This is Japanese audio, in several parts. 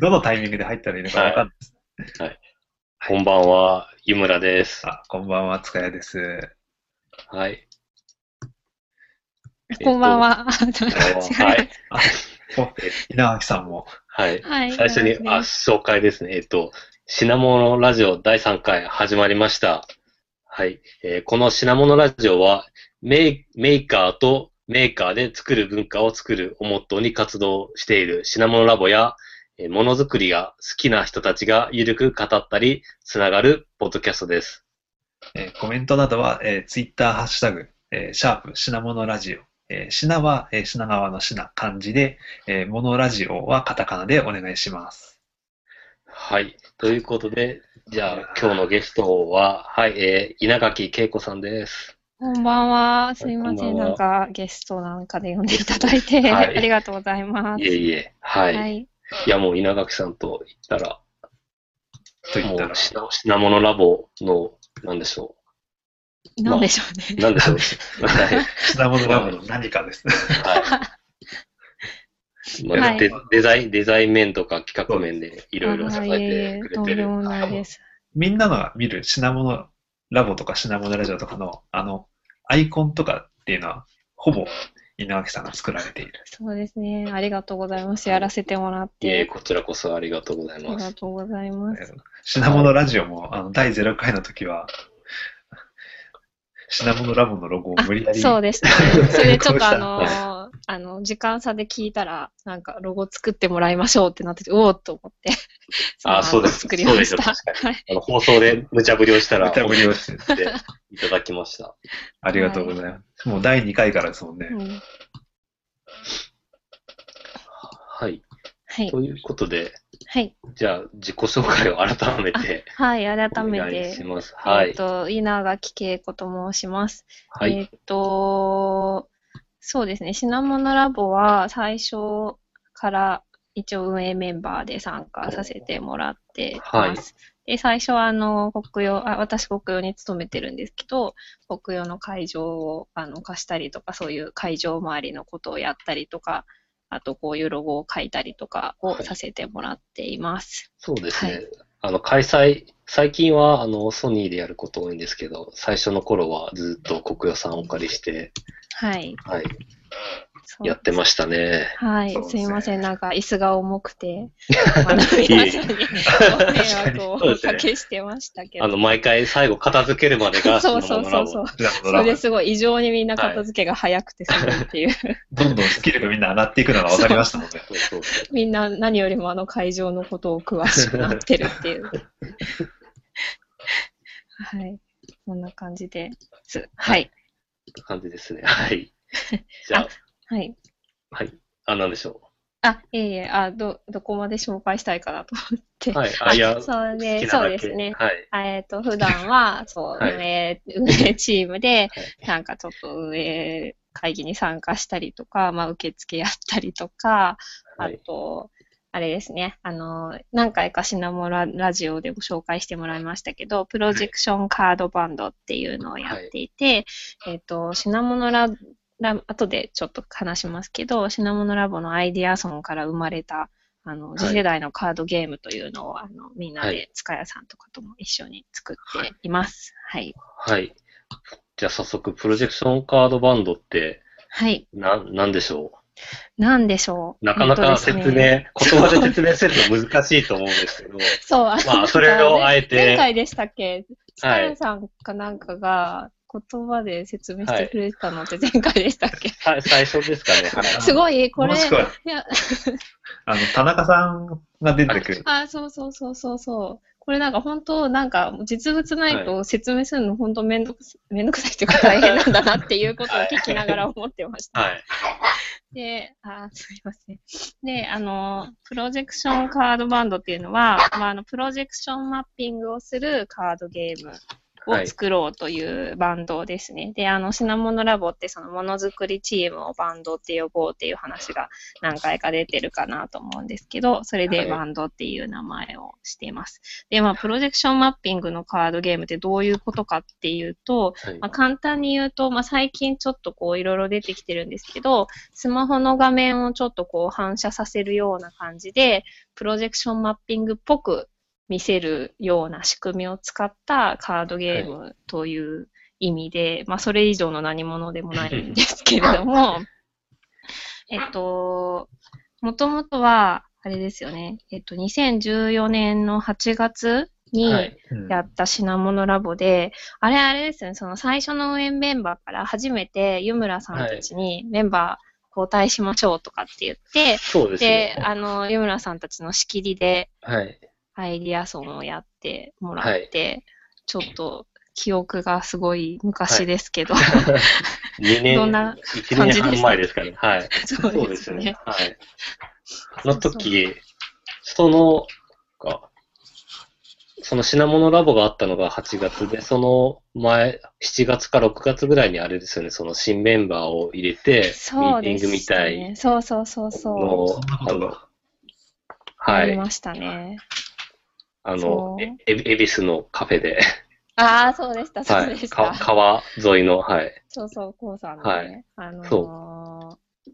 どのタイミングで入ったらいいのかわかんないです。こんばんは、湯村です。あ、こんばんは、塚谷です。はい。こんばんは。はい。お、稲垣さんも。はい。はい。最初に、あ、紹介ですね。えっと、品物ラジオ第3回始まりました。はい。えーこの品物ラジオはメイ、メーカーとメーカーで作る文化を作るをモットーに活動している品物ラボや、えーものづくりが好きな人たちがゆるく語ったり、つながるポッドキャストです。えーコメントなどは、えー、ツイッターハッシュタグ、えーシャープ品物ラジオ。えー品は、えー品川の品漢字で、えー、モノラジオはカタカナでお願いします。はい。ということで、じゃあ今日のゲストは、はい、えー稲垣恵子さんです。こんばんは。すいません。なんかゲストなんかで呼んでいただいて、はいありがとうございます。いえいえ、はい。、はいい。や、もう稲垣さんと言ったら、と言ったら品品物ラボの、なんでしょなんでしょうう。ね。なんでしょう。はい。品物ラボの何かです。はい。まあはいデデザイン、デザイン面とか企画面でいろいろ支えいええてくれてる。みんなのが見る品物ラボとか品物ラジオとかの、あの、アイコンとかっていうのは、ほぼ稲垣さんが作られている。そうですね。ありがとうございます。やらせてもらっいえ、て。こちらこそありがとうございあります。がとうございます。品物ラジオも、あの、第0回の時は、品物ラボのロゴを無理やり。そうでしたね。それでちょっとあこのー、あの、時間差で聞いたら、なんかロゴ作ってもらいましょうってなってて、おおっと思って。あ、そうです。作りました。そうですよ確かにはい。あの放送で無茶ぶりをしたら、無茶ぶりをしていただきました。ありがとうございます。もう第2回からですもんね。うんはい。はい。ということで、はい。じゃあ、自己紹介を改めてはい。改おめ願いして、ます。はいえっ。と、稲垣恵子と申します。はい。えっと、そうですね。品物ラボは最初から一応運営メンバーで参加させてもらってます。で、最初はあの、国用、あ、私国用に勤めてるんですけど、国用の会場をあの貸したりとか、そういう会場周りのことをやったりとか、あとこういうロゴを書いたりとかをさせてもらっています。そうですね。はいあの、開催、最近は、あの、ソニーでやること多いんですけど、最初の頃はずっと国予さんをお借りして、はい。はい、やってましたね。はいすいません。なんか椅子が重くて、あの皆さんにご迷惑をおかけしてましたけど。あの、毎回最後片付けるまでが、そうそうそうそう。それですごい異常にみんな片付けが早くてすごいっていう。どんどんスキルがみんな上がっていくのが分かりましたもんね。そうそうそうみんな何よりもあの会場のことを詳しくなってるっていう。はい。こんな感じです。はい。感じですね。はい。じゃはい。あ、はい。あ、なんでしょあ、いえいえ、あ、ど、どこまで紹介したいかなと思って。う。はい。あ、いや、そう好で、そう。ですね。はい。えっと、普段は、そう、はい運営、運営チームで、はいなんかちょっと運営会議に参加したりとか、まあ、受付やったりとか、あはい。と、あれですね、あの、何回か品物ララジオでも紹介してもらいましたけど、プロジェクションカードバンドっていうのをやっていて、えっと、品物ララ、後でちょっと話しますけど、品物ラボのアイディアソンから生まれた、あの、次世代のカードゲームというのを、あの、みんなはいで、塚谷さんとかとも一緒に作っています。はい。はい。じゃあ早速、プロジェクションカードバンドって、はい。な、なんでしょなんでしょう？うなかなか説明、言葉で説明すると難しいと思うんですけど、そう、あまあそれをあえて前回でしたっけ？塚はい谷さんかなんかが言葉で説明してくれてたのって前回でしたっけ、さ 最初ですかね。はいすごい、これ、もしくはいや、あの、田中さんが出てくる。あ、そうそうそうそうそう。ここれなんか本当、なんか実物ないと説明するの本当めんどくさめんどくさいっていうか大変なんだなっていうことを聞きながら思ってました。はい。で、あ、すいません。で、あの、プロジェクションカードバンドっていうのは、まあ、あの、プロジェクションマッピングをするカードゲームを作ろうというバンドですね。で、あの、品物ラボってそのものづくりチームをバンドって呼ぼうっていう話が何回か出てるかなと思うんですけど、それでバンドっていう名前をしています。で、まあ、プロジェクションマッピングのカードゲームってどういうことかっていうと、はいまあ、簡単に言うと、まあ、最近ちょっとこういろいろ出てきてるんですけど、スマホの画面をちょっとこう反射させるような感じで、プロジェクションマッピングっぽく見せるような仕組みを使ったカードゲームという意味で、まあそれ以上の何者でもないんですけれども、えっと、もともとは、あれですよね、えっと、2014年の8月に、はい。うんやった品物ラボで、あれあれですよね、その最初の運営メンバーから初めて湯村さんたちにメンバー交代しましょうとかって言って、そうですで、ね。あの、湯村さんたちの仕切りではい。アイディアソンをやってもらって、ちょっと記憶がすごい昔ですけど、2年、どんな1感じで前ですかね。はい。そうですすね。。はい。あの時、その、かその品物ラボがあったのが8月で、その前、7月か6月ぐらいにあれですよね、その新メンバーを入れて、ミーティングみたいね。そうそうそうそう。はい。ありましたね。あその、恵比寿のカフェで、ああ、そうでした、そうはい。でした。か川沿いの、はい。そうそう、こうさんのはね。あのーそ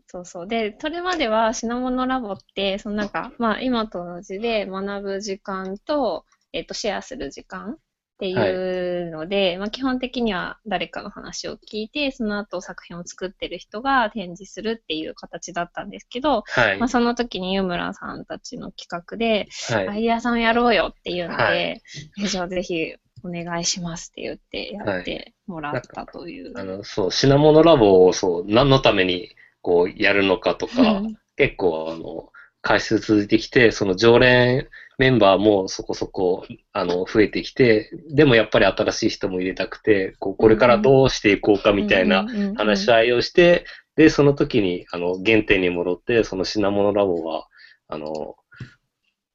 そうそう。で、それまでは品物ラボって、そのなんか、まあ今と同じで学ぶ時間と、えっと、シェアする時間っていうので、まあ基本的には誰かの話を聞いて、その後作品を作ってる人が展示するっていう形だったんですけど、はいまあ。その時に湯村さんたちの企画で、はい。アイデアさんやろうよっていうので、じゃあぜひお願いしますって言ってやってもらったという。あの、そう、品物ラボを、そう、何のために、こう、やるのかとか、うん結構、あの、回数続いてきて、その常連メンバーもそこそこ、あの、増えてきて、でもやっぱり新しい人も入れたくて、こう、これからどうしていこうかみたいな話し合いをして、で、その時に、あの、原点に戻って、その品物ラボは、あの、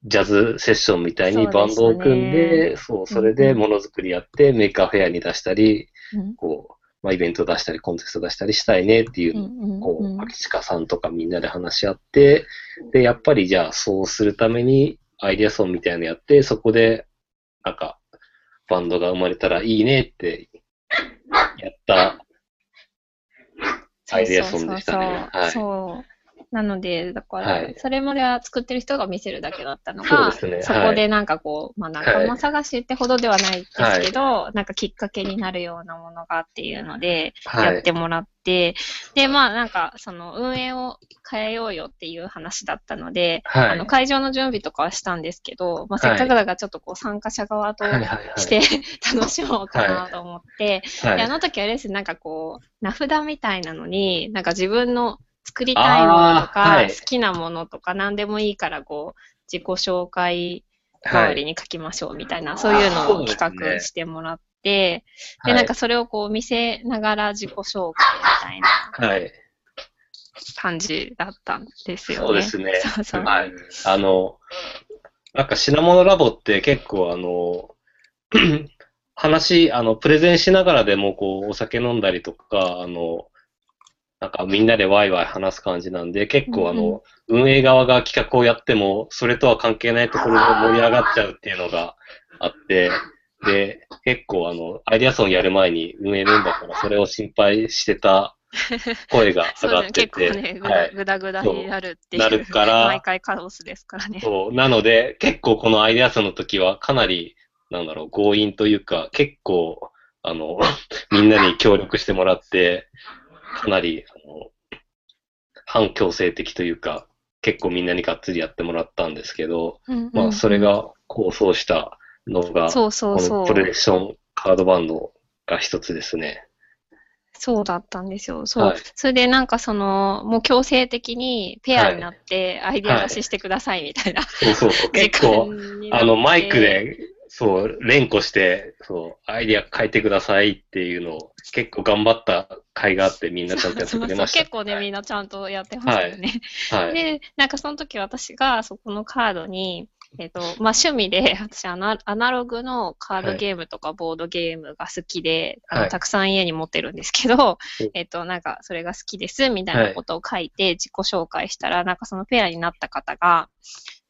ジャズセッションみたいにバンドを組んそうで、そう、それでものづくりやって、 Maker Faire に出したり、うん。こう、まあ、イベント出したり、コンテスト出したりしたいねっていううんうんこうん。う、秋近さんとかみんなで話し合って、で、やっぱりじゃあそうするためにアイデアソンみたいなのやって、そこで、なんか、バンドが生まれたらいいねって、やった アイデアソンでしたね。そうそうそうはい。そう。なので、だから、はい。それまでは作ってる人が見せるだけだったのが、ですね。そこでなんかこう、まあ仲間探しってほどではないですけど、なんかきっかけになるようなものがっていうので、はい。やってもらって、で、まあなんか、その運営を変えようよっていう話だったので、はい。あの会場の準備とかはしたんですけど、まあ、せっかくだからちょっとこう参加者側とはいはい。はいして楽しもうかなと思って、はい。であの時あれですね、なんかこう、名札みたいなのに、なんか自分の作りたいものとか、はい好きなものとか、何でもいいからこう、自己紹介代わりに書きましょうみたいな、そういうのを企画してもらって、で、なんかそれをこう見せながら自己紹介みたいなはい。感じだったんですよね。そうですね。そうそう。はい。あの、なんか品物ラボって結構あの、話、あの、プレゼンしながらでもこう、お酒飲んだりとか、あの、なんかみんなでワイワイ話す感じなんで、結構あの、運営側が企画をやっても、それとは関係ないところで盛り上がっちゃうっていうのがあって、で、結構あの、アイデアソンやる前に運営メンバーからそれを心配してた声が 上がってて、結構ね、ぐだはい。ぐだぐだになるっていう。なるから毎回カオスですからね。そう。なので、結構このアイデアソンの時はかなり、なんだろう、強引というか、結構、あの、みんなに協力してもらって、かなり、あの、反強制的というか、結構みんなにがっつりやってもらったんですけど、うんうんまあ、それが構想したのが、そうそうこそうのプ。ロジェクションカードバンドが一つですね。そうだったんですよ。そう。はいそれでなんかその、もう強制的にペアになってアイデア出ししてくださいみたいな、そうそうそう。時結構、あの、マイクでそう、連呼して、そう、アイディア書いてくださいっていうのを結構頑張った甲斐があってみんなちゃんとやってくれました。結構ね、みんなちゃんとやってましたよね。はい。で、なんかその時私がそこのカードに、えっ、と、まあ、趣味で、私アナ、アナログのカードゲームとかボードゲームが好きで、あの、はいたくさん家に持ってるんですけどうん、えっ、と、なんか、それが好きです、みたいなことを書いて自己紹介したら、なんかそのペアになった方が、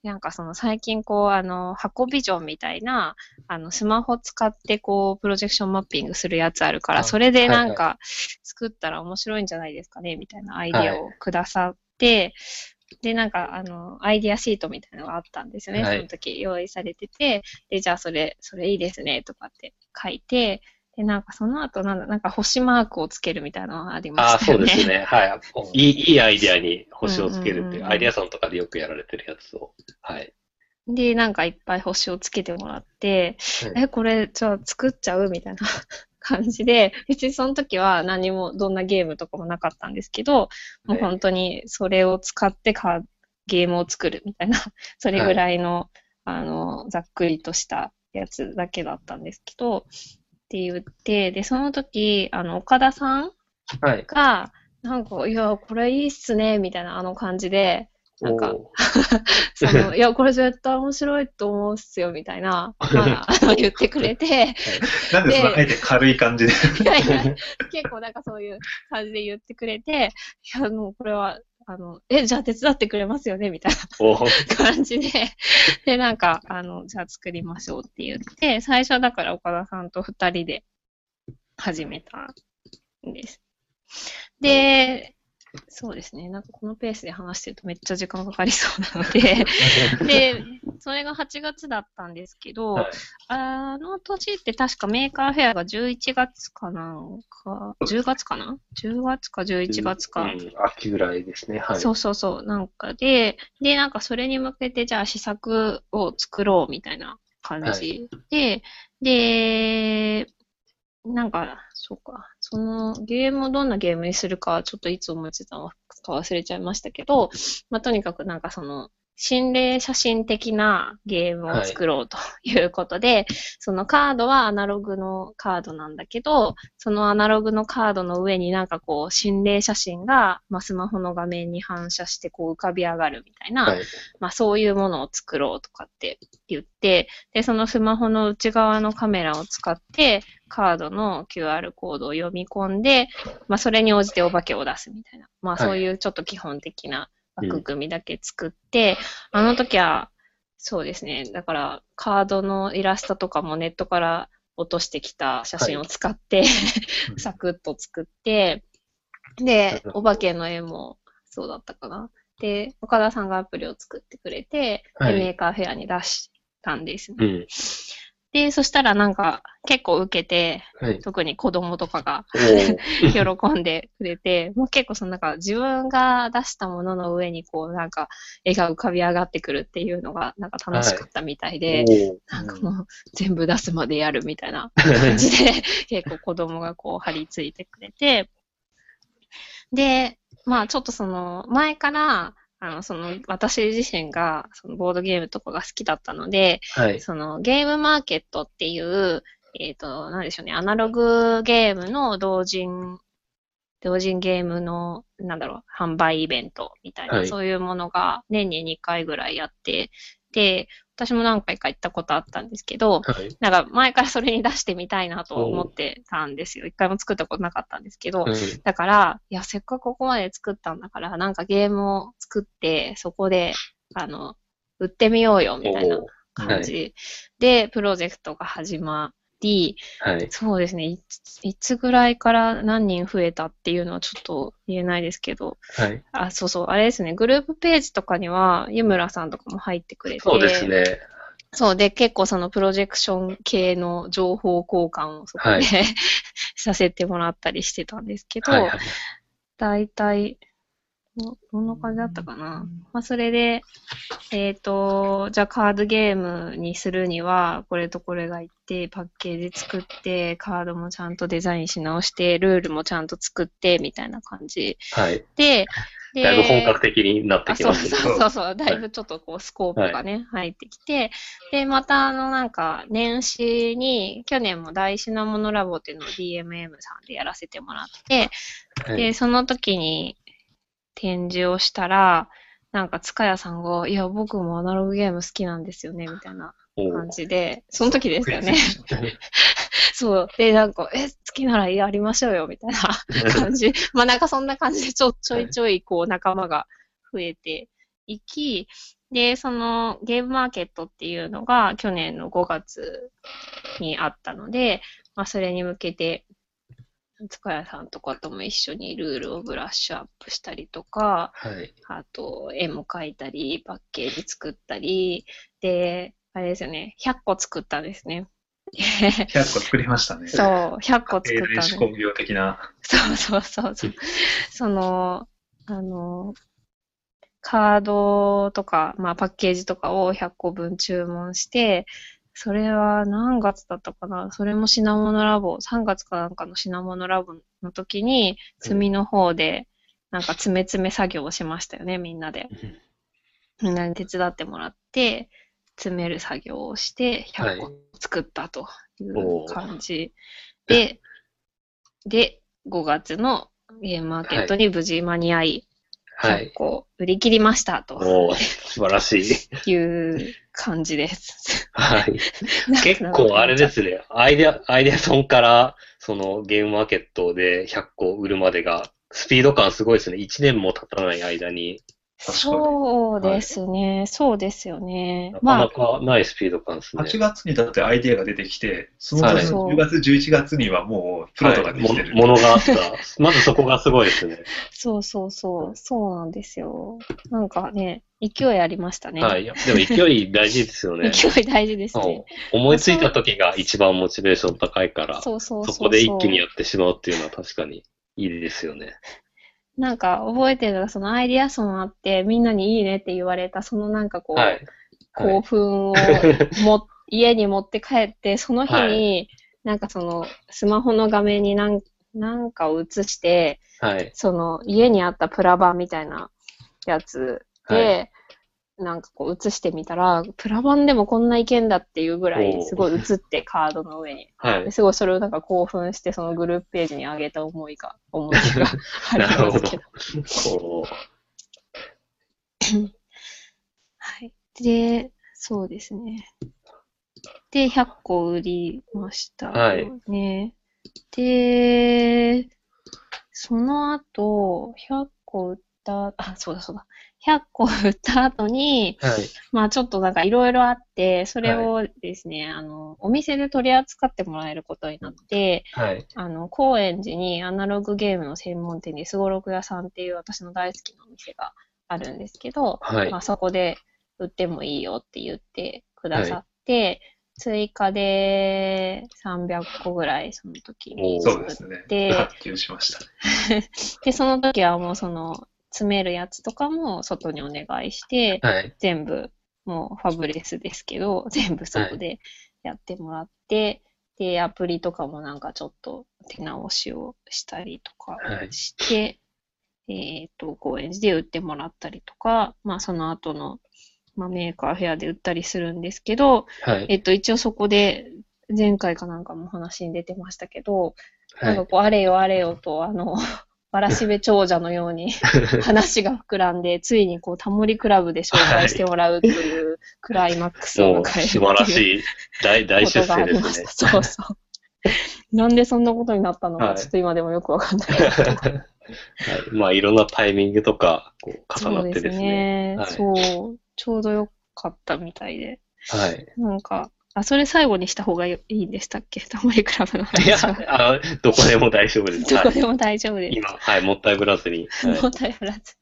なんかその最近こう、あの、箱ビジョンみたいな、あの、スマホ使ってこう、プロジェクションマッピングするやつあるから、あそれでなんはか、作ったら面白いんじゃないですかね、みたいなアイディアをくださって、で、なんか、あの、アイディアシートみたいなのがあったんですよね。はいその時用意されてて、で、じゃあそれ、それいいですね、とかって書いて、で、なんかその後、なんだ、なんか星マークをつけるみたいなのがありまああ、したよね。そうですね。はい。いい、いいアイディアに星をつけるっていう、うんうんうんアイディアソンとかでよくやられてるやつを。はい。で、なんかいっぱい星をつけてもらって、はいえ、これ、じゃあ作っちゃう？みたいな 感じで、別にその時は何も、どんなゲームとかもなかったんですけど、もう本当にそれを使ってかゲームを作るみたいな、それぐらいの、あの、ざっくりとしたやつだけだったんですけど、って言って、で、その時、あの、岡田さんはい。が、なんか、いや、これいいっすね、みたいなあの感じで、なんかお その、いや、これ絶対面白いと思うっすよ、みたいな、まあ、あ の言ってくれて、なんでそのあえて軽い感じで？いやいや、結構なんかそういう感じで言ってくれて、いや、もうこれは、あの、え、じゃあ手伝ってくれますよね？みたいおな感じで、で、なんか、あの、じゃあ作りましょうって言って、最初だから岡田さんと二人で始めたんです。で、そうですね。なんかこのペースで話してるとめっちゃ時間かかりそうなので、で、それが8月だったんですけど、はいあの年って確か Maker Faire が11月かなんか、10月かな ?10 月か11月か。うん、秋ぐらいですね。はい。そうそうそう、なんかで、で、なんかそれに向けて、じゃあ試作を作ろうみたいな感じで、で、なんか、そうか、そのゲームをどんなゲームにするかはちょっといつ思いついたのか忘れちゃいましたけど、まあ、とにかくなんかその、心霊写真的なゲームを作ろうということで、そのカードはアナログのカードなんだけど、そのアナログのカードの上になんかこう、心霊写真が、まあ、スマホの画面に反射してこう浮かび上がるみたいな、はい。まあそういうものを作ろうとかって言って、で、そのスマホの内側のカメラを使って、カードの QR コードを読み込んで、まあそれに応じてお化けを出すみたいな、まあはい。そういうちょっと基本的な枠組みだけ作って、あの時は、そうですね、だからカードのイラストとかもネットから落としてきた写真を使って、うん。サクッと作って、で、お化けの絵もそうだったかな。で、岡田さんがアプリを作ってくれて、はい。で Maker Faire に出したんですね。うん。で、そしたらなんか結構受けて、はい。特に子供とかが 喜んでくれて、もう結構そのなんか自分が出したものの上にこうなんか絵が浮かび上がってくるっていうのがなんか楽しかったみたいで、おーなんかもう全部出すまでやるみたいな感じで、結構子供がこう張り付いてくれて、で、まあちょっとその前から、あの、その私自身がそのボードゲームとかが好きだったので、はい。そのゲームマーケットっていう、えっ、と、なんでしょうね、アナログゲームの同人、同人ゲームの、なんだろう、販売イベントみたいな、はいそういうものが年に2回ぐらいやって、で、私も何回か行ったことあったんですけど、はい。なんか前からそれに出してみたいなとは思ってたんですよ。一回も作ったことなかったんですけど、うんだから、いや、せっかくここまで作ったんだから、なんかゲームを作って、そこで、あの、売ってみようよ、みたいな感じで、プロジェクトが始まり、はい。そうですねいつ、いつぐらいから何人増えたっていうのはちょっと言えないですけど、はい。あ、そうそう、あれですね、グループページとかには、湯村さんとかも入ってくれて、そうですね。そうで、結構そのプロジェクション系の情報交換をそこで、はい させてもらったりしてたんですけど、はい。はい。大体、どどんな感じだったかな？まあ、それで、えっ、と、じゃあカードゲームにするには、これとこれがいって、パッケージ作って、カードもちゃんとデザインし直して、ルールもちゃんと作って、みたいな感じはい。で、でだいぶ本格的になってあそうきますね。そうそうそう、だいぶちょっとこうスコープがね、入ってきて、で、またあのなんか年始に、去年も大事なものラボっていうのを DMM さんでやらせてもらって、はいで、その時に展示をしたら、なんか塚谷さんが、いや、僕もアナログゲーム好きなんですよね、みたいな感じで、その時ですよね。そう。で、なんか、え、好きならやりましょうよ、みたいな 感じ。まあなんかそんな感じでちょ、ちょいちょいこう仲間が増えていき、で、そのゲームマーケットっていうのが去年の5月にあったので、まあそれに向けて、塚谷さんとかとも一緒にルールをブラッシュアップしたりとか、はい。あと、絵も描いたり、パッケージ作ったり、で、あれですよね、100個作ったんですね。100個作りましたね。そう、100個作ったん英です電子工業的な。そうそうそうそう。その、あの、カードとか、まあパッケージとかを100個分注文して、それは何月だったかな？それも品物ラボ、3月かなんかの品物ラボの時に、積みの方で、なんか詰め詰め作業をしましたよね、みんなで。みんなに手伝ってもらって、詰める作業をして、100個作ったという感じ。で、で、5月のゲームマーケットに無事間に合い、100はい。個売り切りましたとおー素晴らしい。いう感じです。はい。結構あれで。すね。アイデア、アイデアソンから、そのゲームマーケットで100個売るまでが、スピード感すごいですね。1年も経たない間に。そうですね。そうですよねな。かまあ、なかないスピード感ですね。8月にだってアイデアが出てきて、そのはい年の10月、11月にはもうプロトができてる。はいもものがあった。まずそこがすごいですね。そうそうそう。そうなんですよ。なんかね、勢いありましたね。はい。でも勢い大事ですよね。勢い大事ですね思いついた時が一番モチベーション高いから、そこで一気にやってしまうっていうのは確かにいいですよね。なんか覚えてるのが、そのアイディアソンあって、みんなにいいねって言われた、そのなんかこう、はい。興奮をも、家に持って帰って、その日に、なんかその、スマホの画面になんなんかを映して、はい。その、家にあったプラ板みたいなやつで、はなんかこう映してみたら、プラ板でもこんないけんだっていうぐらおい、ーすごい映って、カードの上に。はい。ですごいそれをなんか興奮して、そのグループページに上げた思いが、思い出がありなるほどますけど。。こ はい。で、そうですね。で、100個売りましたはい。で、その後、100個売った、あ、そうだそうだ。100個売った後に、うはい。まあちょっとなんかいろいろあって、それをですね、あの、お店で取り扱ってもらえることになって、はい。あの、高円寺にアナログゲームの専門店にすごろく屋さんっていう私の大好きなお店があるんですけど、はいまあ、そこで売ってもいいよって言ってくださって、追加で300個ぐらいその時に作っそうですね。で発給しました。で、その時はもうその詰めるやつとかも外にお願いして、はい。全部もうファブレスですけど、全部そこでやってもらって、で、アプリとかもなんかちょっと手直しをしたりとかはいして、えっ、と、高円寺で売ってもらったりとか、まあその後の、まあ、 Maker Faire で売ったりするんですけど、はい。えっ、と、一応そこで、前回かなんかも話に出てましたけど、はい。なんかこう、あれよあれよと、あの、わらしべ長者のように 話が膨らんで、ついにこう、タモリ倶楽部で紹介してもらうというクライマックスを迎える素晴らいしい大大出世ですしねた。。そうそう。なんでそんなことになったのか、はいちょっと今でもよくわかんない。はい。まあ、いろんなタイミングとか、こう、重なってですね。はいそう、ちょうどよかったみたいで。はい。なんか、あ、それ最後にした方がいいんでしたっけ？タモリクラブのいや話は。、あどこでも大丈夫です。はい。どこでも大丈夫です。今、はい、もったいぶらずに。もったいぶらず。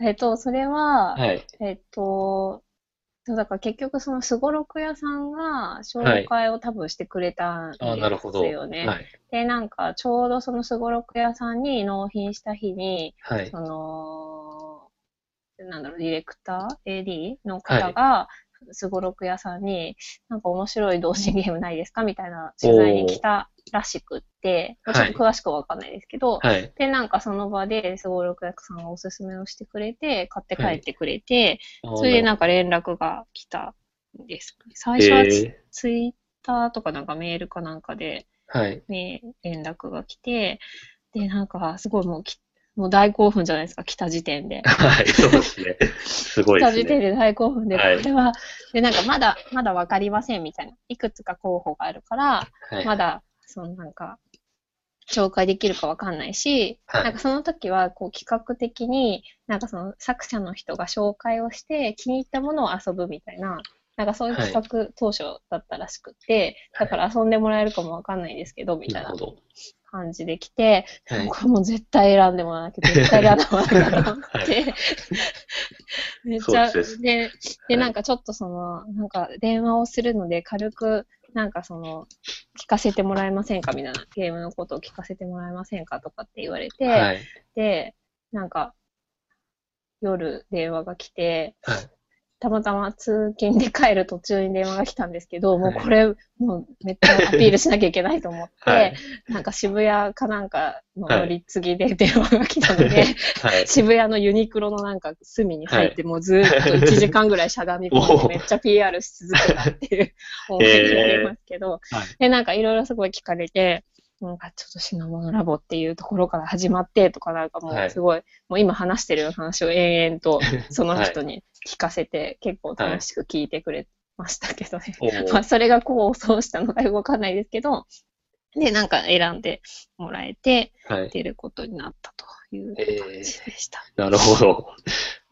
えっと、それは、はい。はい。えっと、そうだから結局そのすごろく屋さんが紹介を多分してくれたんですあなるほど。よね。はい。で、なんかちょうどそのすごろく屋さんに納品した日に、はい。その、なんだろう、ディレクター ?AD の方が、すごろく屋さんに、なんか面白い同人ゲームないですか？みたいな取材に来たらしくって、まあちょっと詳しくはわかんないですけど、はい。で、なんかその場で、すごろく役さんがおすすめをしてくれて、買って帰ってくれて、それでなんか連絡が来たんです。最初はツ,、えツイッターとかなんかメールかなんかで、ーはい。ね、連絡が来て、で、なんかすごいもうき、もう大興奮じゃないですか、来た時点で。はい、そうですね。すごい来ですね。た時点で大興奮で、こはいれは、で、なんかまだ、まだわかりませんみたいな。いくつか候補があるから、はい。まだ、そのなんか、紹介できるかわかんないし、はいなんかその時はこう企画的に、なんかその作者の人が紹介をして気に入ったものを遊ぶみたいな、なんかそういう企画当初だったらしくて、だから遊んでもらえるかもわかんないですけど、みたなないるほど。感じで来て、はい。これもう絶対選んでもらわなきゃ絶対選んでもらわなきゃと思って、めっちゃ、です。で、で、はい。なんかちょっとその、なんか電話をするので軽く、なんかその、聞かせてもらえませんかみたいな、ゲームのことを聞かせてもらえませんかとかって言われて、はい。で、なんか、夜電話が来て、はいたまたま通勤で帰る途中に電話が来たんですけど、もうはいこれ、もうめっちゃアピールしなきゃいけないと思って、はい。なんか渋谷かなんかの乗り継ぎで電話が来たので、はい。渋谷のユニクロのなんか隅に入って、もうずーっと1時間ぐらいしゃがみ込んでめっちゃ PR し続けたっていう思い出がありますけど、はい。で、なんかいろいろすごい聞かれて、なんかちょっと品物ラボっていうところから始まってとかなんかもはいうすごい、もう今話してる話を延々と その人に聞かせて結構楽しく聞いてくれましたけどね。おー まあそれがこうそうしたのかよくわかんないですけど、で、なんか選んでもらえてはい。出ることになったというえ感じでした。なるほど。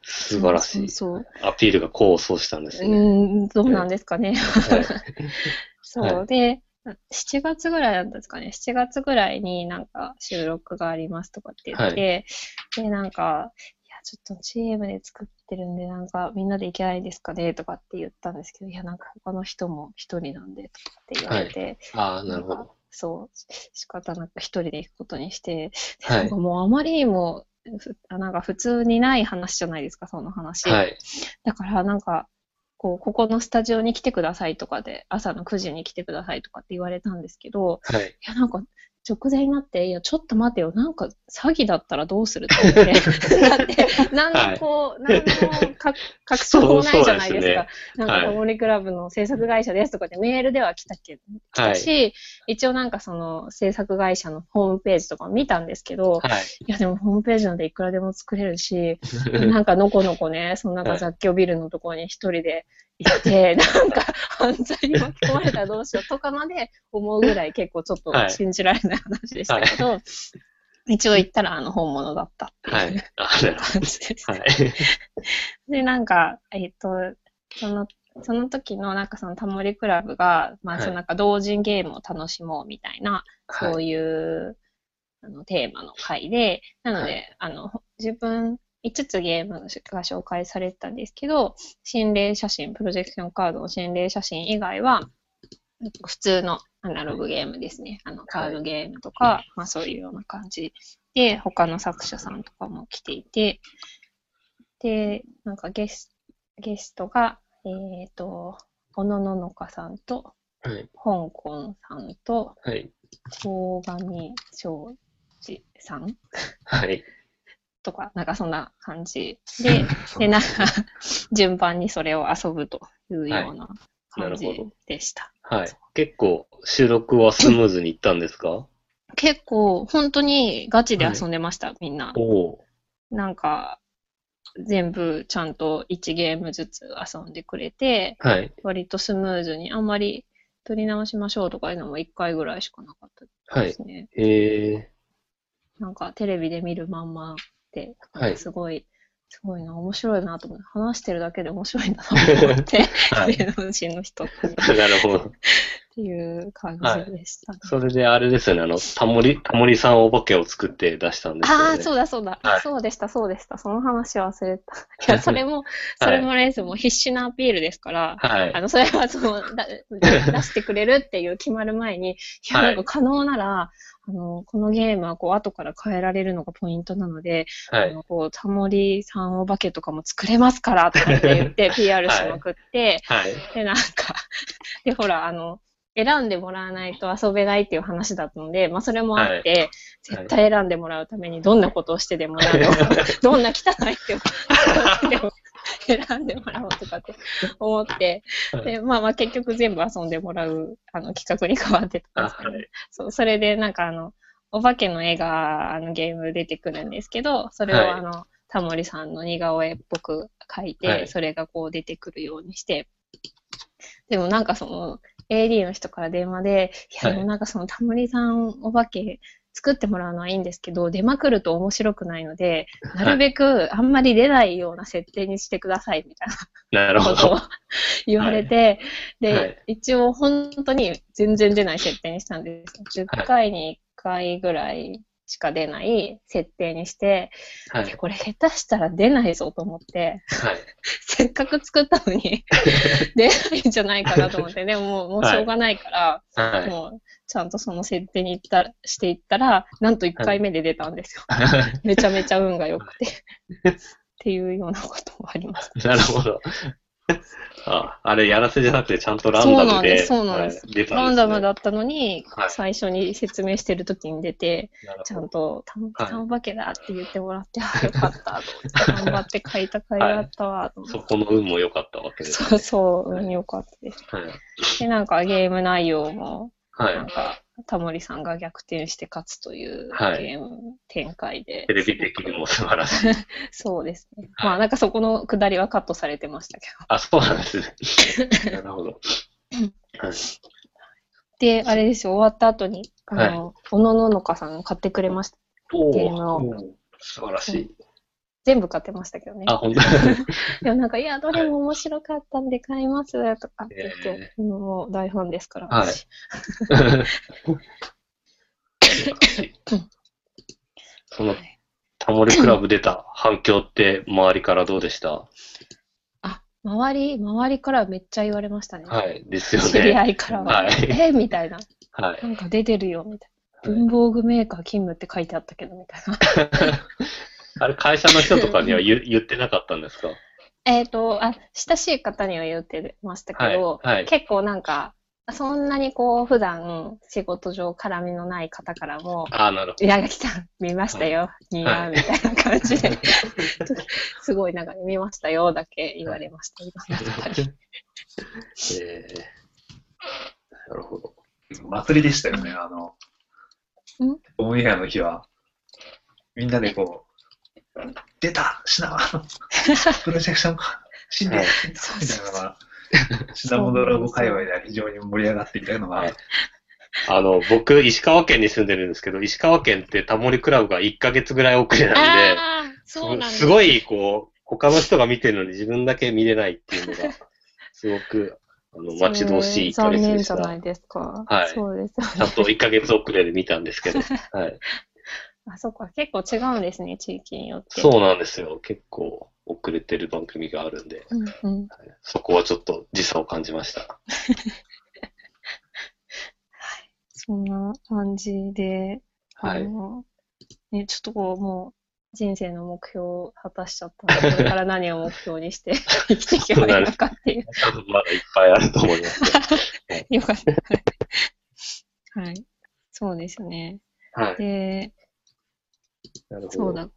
素晴らしい。そうアピールが功を奏したんですね。ーん、どうなんですかね。はい そう、はいで、7月ぐらいだったんですかね。7月ぐらいになんか収録がありますとかって言って、で、なんか、いや、ちょっとチームで作ってるんで、なんかみんなで行けないですかねとかって言ったんですけど、いや、なんか他の人も一人なんでとかって言われて、ああ、なるほど。そう、仕方なく一人で行くことにして、はいなんか。もうあまりにも、なんか普通にない話じゃないですか、その話。はい。だからなんか、こう、ここのスタジオに来てくださいとかで、朝の9時に来てくださいとかって言われたんですけど、はい。いや、なんか、直前になって、いや、ちょっと待てよ、なんか、詐欺だったらどうするって思って。だって、なんのこう、なんのか 確証もないじゃないですか。なんか、はいタモリクラブの制作会社ですとかってメールでは来たけど、来たし、一応なんかその制作会社のホームページとかも見たんですけど、はい。いや、でもホームページなんていくらでも作れるし、なんかのこのこね、そのなんか雑居ビルのところに一人で行って、なんか犯罪に巻き込まれたらどうしようとかまで思うぐらい結構ちょっとはい信じられない話でしたけど、一応言ったらあの本物だったってはいいう。感じです。ど。はい。で、なんか、えっ、と、その、その時のなんかそのタモリクラブが、まあはいそのなんか同人ゲームを楽しもうみたいな、そはい。ういう、あのテーマの回で、なので、はいあの、自分、5つゲームが紹介されてたんですけど、心霊写真、プロジェクションカードの心霊写真以外は、普通のアナログゲームですね。あの、カードゲームとか、まあそういうような感じで、他の作者さんとかも来ていて、で、なんかゲスゲストが、えっ、と、小野ののかさんと、はい。香港さんと、はい。大神庄司さんはい。とか、なんかそんな感じ で、で、なんか、順番にそれを遊ぶというような感じでした。はい。結構、収録はスムーズにいったんですか？結構、本当にガチで遊んでました、みんな。おおなんか、全部ちゃんと1ゲームずつ遊んでくれて、ー。はい。割とスムーズに、あんまり取り直しましょうとかいうのも1回ぐらいしかなかったはい。ですね。へえなんかテレビで見るまんまで、はいすごい、すごいな、面白いなと思って、話してるだけで面白いんだなと思って、はい 芸能人の人ってー。なるほど。っていう感じでしたね。それであれですよね、あの、タモリ、タモリさんお化けを作って出したんですよね。ああ、そうだそうだ、はいそうでした、そうでした。その話忘れた。いや、それも、それもあれですよ、もう必死なアピールですから、はい。あの、それはその、だ出してくれるっていう決まる前に、いや、はいなんか可能なら、あの、このゲームはこう、後から変えられるのがポイントなので、はい。あの、こう、タモリさんお化けとかも作れますから、とかって言って、PR しまくって、はい。で、なんか、で、ほら、あの、選んでもらわないと遊べないっていう話だったので、まあそれもあって、はい絶対選んでもらうためにどんなことをしてでもらうのどんな汚いって選んでもらおうとかって思って、で、まあまあ結局全部遊んでもらうあの企画に変わってたんあですけど、はい。そう、それでなんかあの、お化けの絵があのゲーム出てくるんですけど、それはい。をあの、タモリさんの似顔絵っぽく描いて、はい。それがこう出てくるようにして、でもなんかその、AD の人から電話で、いや、はい。でもなんかそのタモリさんお化け作ってもらうのはいいんですけど、出まくると面白くないので、なるべくあんまり出ないような設定にしてくださいみたいななるほことをど。言われて、で、はい一応本当に全然出ない設定にしたんです。10回に1回ぐらいしか出ない設定にして、はい。でこれ下手したら出ないぞと思って、はい。せっかく作ったのに 出ないんじゃないかなと思って、でももうもうしょうがないから、はい。もうちゃんとその設定に行ったしていったら、なんと1回目で出たんですよ。めちゃめちゃ運が良くて。っていうようなこともあります。なるほど。あ、あれやらせじゃなくてちゃんとランダムで、そうなんですそうなんです。ランダムだったのに、はい最初に説明してる時に出て、ちゃんと、たん、はいたんばけだって言ってもらって、あ、よかった、と頑張って書いた甲斐があったわ、と。そこの運も良かったわけです、そうそう、うん、よかったです。はい。で、なんかゲーム内容も、はいなん。か、タモリさんが逆転して勝つというはいゲーム展開で。テレビ的にも素晴らしい。そうですね。はいまあ、なんかそこの下りはカットされてましたけど。あ、そうなんですね。なるほど。はい。で、あれですよ、終わった後に、あの、おのののかさん買ってくれました。おゲームをお素晴らしい。全部買ってましたけどね。あ、本当 でもなんか、いや、どれも面白かったんで買いますとかって言って、えもう大ファンですから。はい私その、タモリクラブ出た反響って周りからどうでした？あ、周り、周りからめっちゃ言われましたね。はい。ですよね。知り合いからは。はい。えみたいな。はい。なんか出てるよ、みたいな。文房具メーカー勤務って書いてあったけど、みたいな。あれ、会社の人とかには言 言ってなかったんですか？えっと、あ、親しい方には言ってましたけど、はいはい。結構なんか、そんなにこう、普段仕事上絡みのない方からも、ああ、なるほいや、来た、見ましたよ、にやはいみたいな感じで、すごいなんか、見ましたよ、だけ言われました、いろんな方に。ど。えー、なるほど。祭りでしたよね、あのん、オンエアの日は、みんなでこう、出た品川のプロジェクションか、死んではい。みたいなのが、品物ラボ界隈では非常に盛り上がっていたのが、はい。あの、僕、石川県に住んでるんですけど、石川県ってタモリクラブが1ヶ月ぐらい遅れなんで、そうなんです。すごい、こう、他の人が見てるのに自分だけ見れないっていうのが、すごく、あの、待ち遠しい1ヶでした。念じゃないですか。はい。そうです。ちゃんと1ヶ月遅れで見たんですけど、はい。あ、そっか、結構違うんですね、地域によって。そうなんですよ。結構遅れてる番組があるんで、うんうん。そこはちょっと時差を感じました。そんな感じで、はい。ね、ちょっとこう、もう、人生の目標を果たしちゃったので、これから何を目標にして 生きていけばいいのかっていう。まだいっぱいあると思いますけ よかった。はい。そうですね。ど。はい。で、なるほど。そうだ。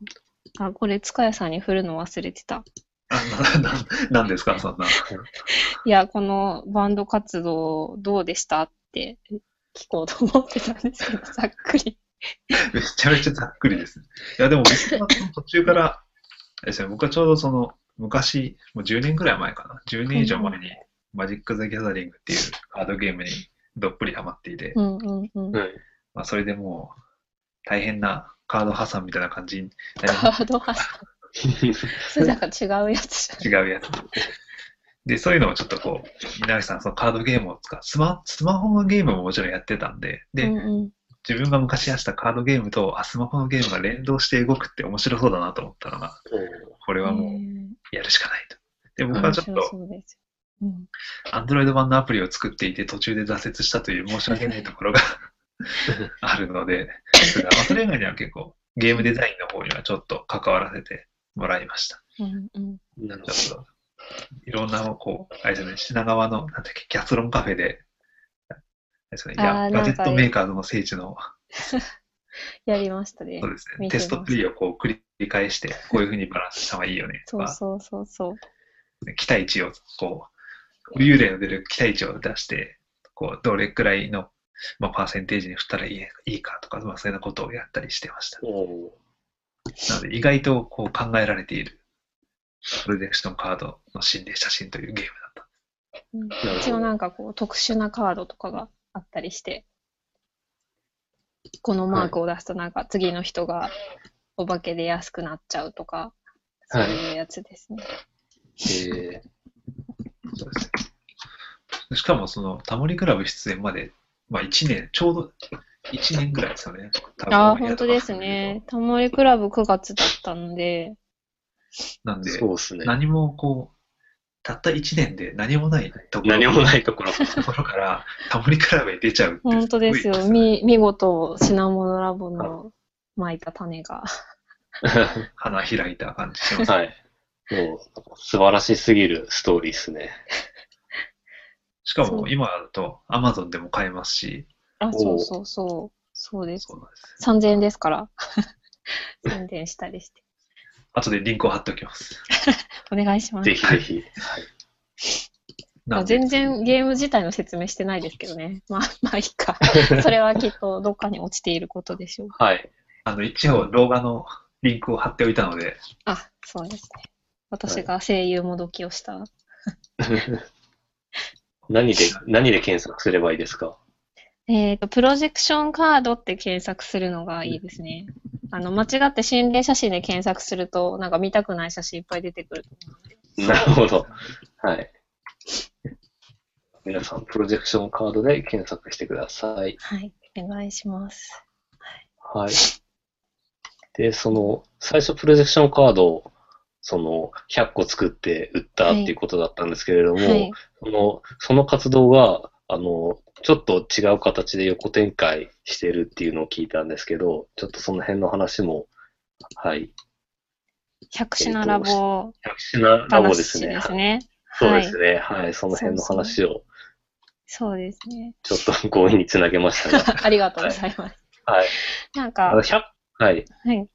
あ、これ、塚谷さんに振るの忘れてた。あなななんですか、そんな。いや、このバンド活動どうでした？って聞こうと思ってたんですけど、ざっくり。めちゃめちゃざっくりですね。いや、でも途中から、ですね、僕はちょうどその、昔、もう10年くらい前かな。10年以上前に、マジック・ザ・ギャザリングっていうカードゲームにどっぷりハマっていて、うんうんうん。はい。まあ、それでもう、大変なカード破産みたいな感じになりカードハス。それなんか違うやつじゃん。違うやつ。で、そういうのをちょっとこう、稲垣さん、そのカードゲームを使う、スマスマホのゲームももちろんやってたんで、で、うんうん。自分が昔やってたカードゲームと、あ、スマホのゲームが連動して動くって面白そうだなと思ったのが、これはもうやるしかないと。で、僕はちょっと、そうですよ。うん。Android 版のアプリを作っていて途中で挫折したという申し訳ないところが あるので、まあそれ以外には結構ゲームデザインの方にはちょっと関わらせてもらいました。うんうん。なるほちょっと、いろんな、こう、あれですね、品川の、なんだっけ、キャスロンカフェで、ですね、ガジェットメーカーの聖地の、やりましたねそう。ですね、テストプリをこう繰り返して、こういうふうにバランスした方がいいよねとか、そうそうそうそう。期待値を、こう、幽霊の出る期待値を出して、こう、どれくらいの、まあ、パーセンテージに振ったらいいいいかとか、まあ、そういうようなことをやったりしてました。なので、意外とこう考えられている、プロジェクションカードの心霊写真というゲームだった。うん一応なんかこう特殊なカードとかがあったりして、このマークを出すとなんか次の人がお化けで安くなっちゃうとか、そうはいいうやつですね。えそうですね。しかも、その、タモリクラブ出演まで、まあ、1年、ちょうど1年ぐらいですよね。ああ、本当ですね。タモリクラブ9月だったので、なんで、ーそうですね。何もこう、たった1年で何もないところ何もないところ。ところから、タモリクラブに出ちゃうって本当ですよ。見事、品物ラボの撒いた種が。花開いた感じします。はい。もう、素晴らしすぎるストーリーですね。しかも今だと Amazon でも買えますし、あ、そうそうそう。そうです。そうなんです。3000円ですから。宣伝したりして。後でリンクを貼っておきます。お願いしますぜ。ひぜひ。はい。全然ゲーム自体の説明してないですけどね。まあ、まあいいか。それはきっとどっかに落ちていることでしょう。はい。あの、一応動画のリンクを貼っておいたので、あ、そうですね。私が声優もどきをした。何で、何で検索すればいいですか？えっ、と、プロジェクションカードって検索するのがいいですね。あの、間違って心霊写真で検索すると、なんか見たくない写真いっぱい出てくると思うんで。なるほど。はい。皆さん、プロジェクションカードで検索してください。はい。お願いします。はい。で、その、最初プロジェクションカードを、その、100個作って売ったっていうことだったんですけれども、はい。その、その活動が、あの、ちょっと違う形で横展開してるっていうのを聞いたんですけど、ちょっとその辺の話も、はい。百品ラボ百品ラボですね。話ですね。そうですね。はい。その辺の話を、そうですね。ちょっと強引につなげましたが。ありがとうございます。はい。なんあのか、100、はい。はい。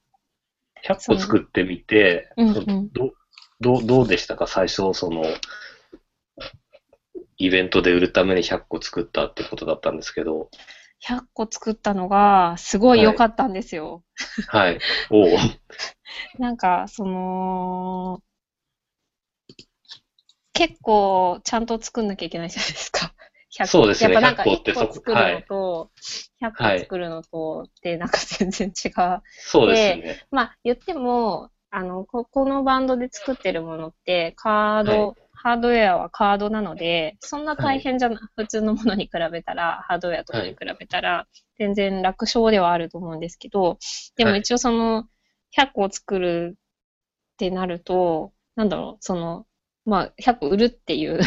100個作ってみて、うんうんどどうどうでしたか？最初、その、イベントで売るために100個作ったってことだったんですけど、100個作ったのが、すごい良かったんですよ。はい。おう なんか、その、結構ちゃんと作んなきゃいけないじゃないですか。100そうですねやっぱなんか100個って1個作るのと、100個作るのとってなんか全然違う。そうですね。まあ言っても、あの、ここのバンドで作ってるものって、カード、はい。ハードウェアはカードなので、そんな大変じゃな、普通のものに比べたら、ハードウェアとかに比べたら、全然楽勝ではあると思うんですけど、でもはい。一応その、100個作るってなると、なんだろう、その、まあ、100個売るっていう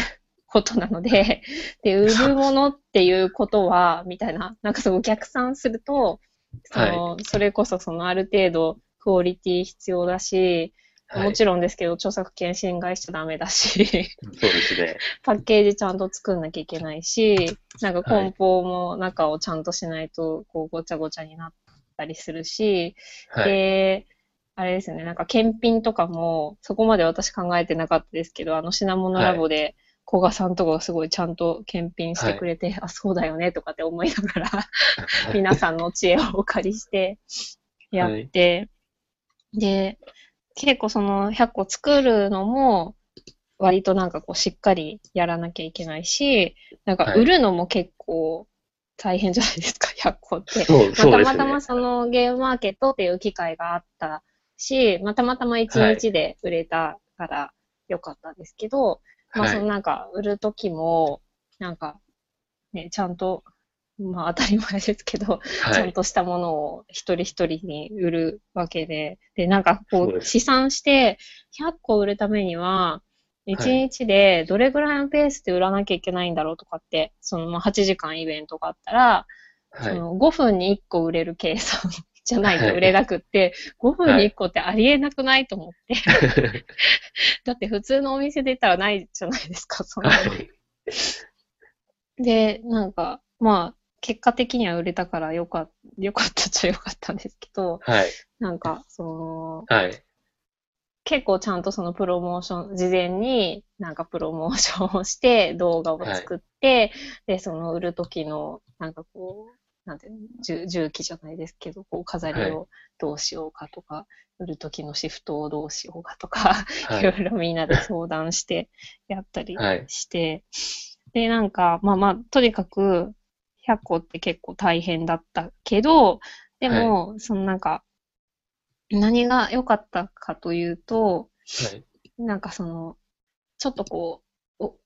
ことなので、で、売るものっていうことは、みたいな、なんかその逆算すると、その、それこそそのある程度クオリティ必要だし、はい。もちろんですけど、著作権侵害しちゃダメだし、そうですね。パッケージちゃんと作んなきゃいけないし、なんか梱包も中をちゃんとしないと、こう、ごちゃごちゃになったりするし、はい。で、あれですよね、なんか検品とかも、そこまで私考えてなかったですけど、あの品物ラボで、古賀さんとかがすごいちゃんと検品してくれて、あ、そうだよね、とかって思いながら、皆さんの知恵をお借りしてやって、で、結構その100個作るのも、割となんかこうしっかりやらなきゃいけないし、なんか売るのも結構大変じゃないですか、100個って。そう、ね。たまたまそのゲームマーケットっていう機会があったし、まあ、たまたま1日で売れたからよかったんですけど、まあはいそのなんか売るときも、なんかね、ちゃんと、まあ当たり前ですけど、ちゃんはい。としたものを一人一人に売るわけで、で、なんかこそう試算して100個売るためには、1日でどれぐらいのペースで売らなきゃいけないんだろうとかって、そのまあ8時間イベントがあったら、はい。その5分に1個売れる計算じゃないはいと売れなくって、5分に1個ってありえなくないと思って。だって普通のお店で言ったらないじゃないですか、そんなの。はい。で、なんか、まあ、結果的には売れたからよかよかったっちゃよかったんですけど、はい。なんか、その、はい。結構ちゃんとそのプロモーション、事前になんかプロモーションをして動画を作って、で、その売る時の、なんかこう、なんていうの、重重機じゃないですけど、こう飾りをどうしようかとか、売る時のシフトをどうしようかとか、、はい い。ろいろみんなで相談してやったりはい。して、で、なんか、まあまあ、とにかく、100個って結構大変だったけど、でも、そのなんか、何が良かったかというと、はい。なんかその、ちょっとこう、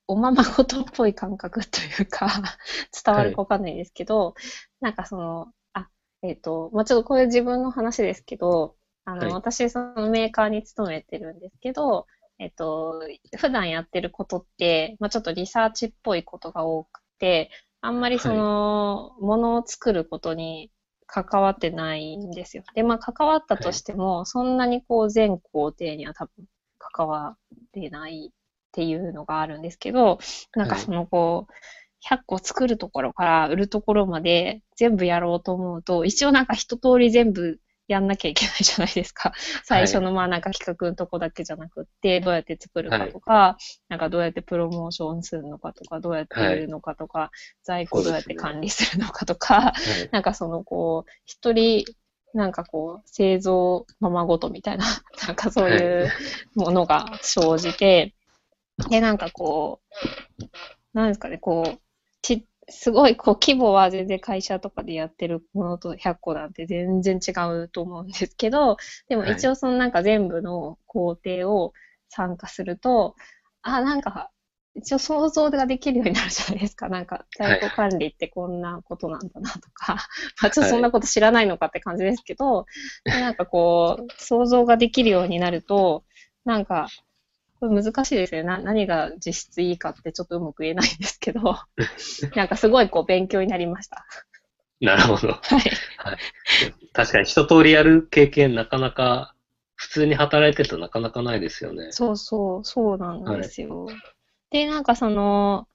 お、おままごとっぽい感覚というか、伝わるかわかんないですけど、なんかその、あ、えっ、と、まあ、ちょっとこれ自分の話ですけど、あの、はい私、そのメーカーに勤めてるんですけど、えっ、と、普段やってることって、まあ、ちょっとリサーチっぽいことが多くて、あんまりその、ものを作ることに関わってないんですよ。で、まあ、関わったとしても、そんなにこう、全工程には多分関わってないっていうのがあるんですけど、なんかそのこう、100個作るところから売るところまで全部やろうと思うと、一応なんか一通り全部やんなきゃいけないじゃないですか。最初のまあなんか企画のとこだけじゃなくって、どうやって作るかとか、なんかどうやってプロモーションするのかとか、どうやって売るのかとか、在庫どうやって管理するのかとか、はい。なんかそのこう、一人、なんかこう、製造ままごとみたいな、なんかそういうものが生じて、で、なんかこう、なんですかね、こう、ち、すごいこう規模は全然会社とかでやってるものと100個なんて全然違うと思うんですけど、でも一応そのなんか全部の工程を参加すると、あ、なんか、一応想像ができるようになるじゃないですか。なんか、在庫管理ってこんなことなんだなとか、まあちょっとそんなこと知らないのかって感じですけど、でなんかこう、想像ができるようになると、なんか、これ難しいですよね。な何が実質いいかってちょっとうまく言えないんですけど、なんかすごいこう勉強になりました。なるほど。はい。確かに一通りやる経験なかなか、普通に働いてるとなかなかないですよね。そうそう、そうなんですよ。で、なんかその、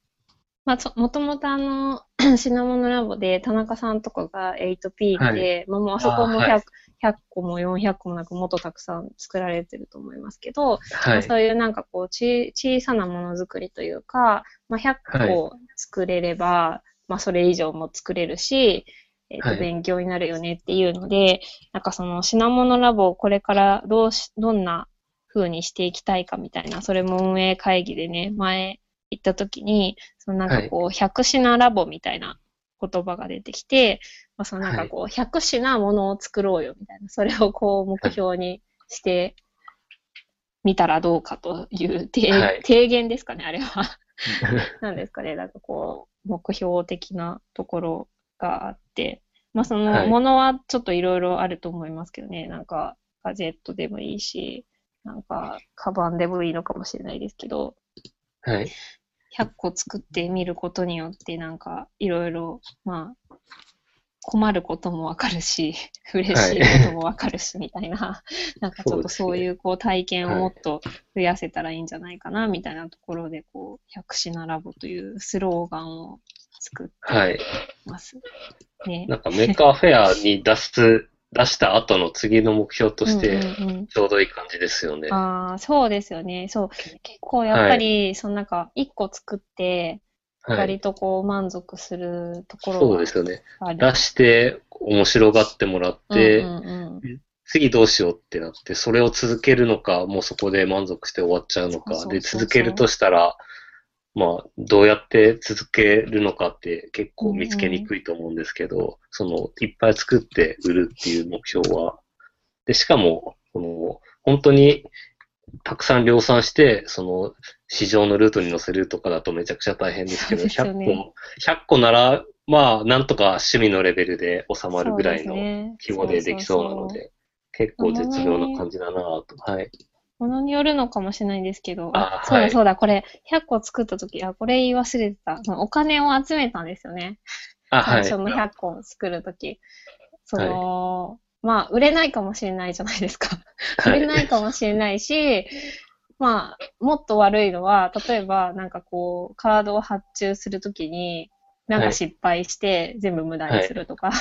まあ、そもともとあの、品物ラボで田中さんとかが 8P で、まあもうあそこもあ 100, はい100個も400個もなくもっとたくさん作られてると思いますけど、まはい。あそういうなんかこうち、小さなものづくりというか、まあ、100個作れれば、まあそれ以上も作れるし、えっ、と、はい。勉強になるよねっていうので、なんかその品物ラボをこれからどうし、どんな風にしていきたいかみたいな、それも運営会議でね、前行った時に、そのなんかこう、100品ラボみたいな言葉が出てきて、まあ、そのなんかこう、100品ものを作ろうよみたいな、それをこう目標にしてみたらどうかという提,、はい。提言ですかね、あれは。なんですかね、なんかこう、目標的なところがあって、まあそのはい。ものはちょっといろいろあると思いますけどね、なんかガジェットでもいいし、なんかカバンでもいいのかもしれないですけど、はい。100個作ってみることによって、なんかいろいろ、まあ、困ることもわかるし、嬉しいこともわかるし、みたいな、なんかちょっとそういうこう体験をもっと増やせたらいいんじゃないかな、みたいなところで、こう、100品ラボというスローガンを作ってはい。ます。ね。なんか Maker Faire に出す、出した後の次の目標として、うんうんうんちょうどいい感じですよね。ああ、そうですよね。そう。結構やっぱり、そのなんか、一個作って、はい。割とこう満足するところそうがですよね。出して面白がってもらって、うんうんうん次どうしようってなって、それを続けるのか、もうそこで満足して終わっちゃうのか、そうそうそうそうで、続けるとしたら、まあ、どうやって続けるのかって結構見つけにくいと思うんですけど、その、いっぱい作って売るっていう目標は、で、しかも、この、本当にたくさん量産して、その、市場のルートに乗せるとかだとめちゃくちゃ大変ですけど、そうですよ100ね個、100個なら、まあ、なんとか趣味のレベルで収まるぐらいの規模でできそうなのそで、結構絶妙な感じだなぁと。はい。ものによるのかもしれないんですけど、あはいそうだそうだ、これ、100個作った時、あ、これ言い忘れてた。そのお金を集めたんですよね。最初の100個を作る時。その、まあ、売れないかもしれないじゃないですか。売れないかもしれないし、まあ、もっと悪いのは、例えば、なんかこう、カードを発注するときに、なんか失敗して全部無駄にするとか、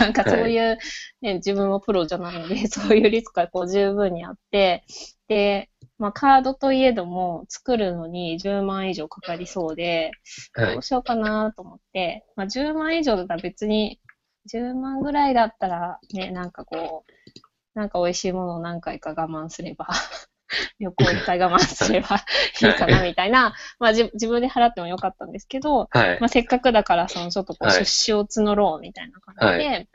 なんかそういう、ね、自分もプロじゃないので、そういうリスクがこう十分にあって、で、まあカードといえども作るのに10万以上かかりそうで、はい。どう。しようかなと思って、まあ10万以上だったら別に、10万ぐらいだったらね、なんかこう、なんか美味しいものを何回か我慢すれば、旅行一回我慢すればいいかなみたいな、まあじ自分で払ってもよかったんですけど、はいま。あ、せっかくだから、そのちょっとこうはい出資を募ろうみたいな感じで、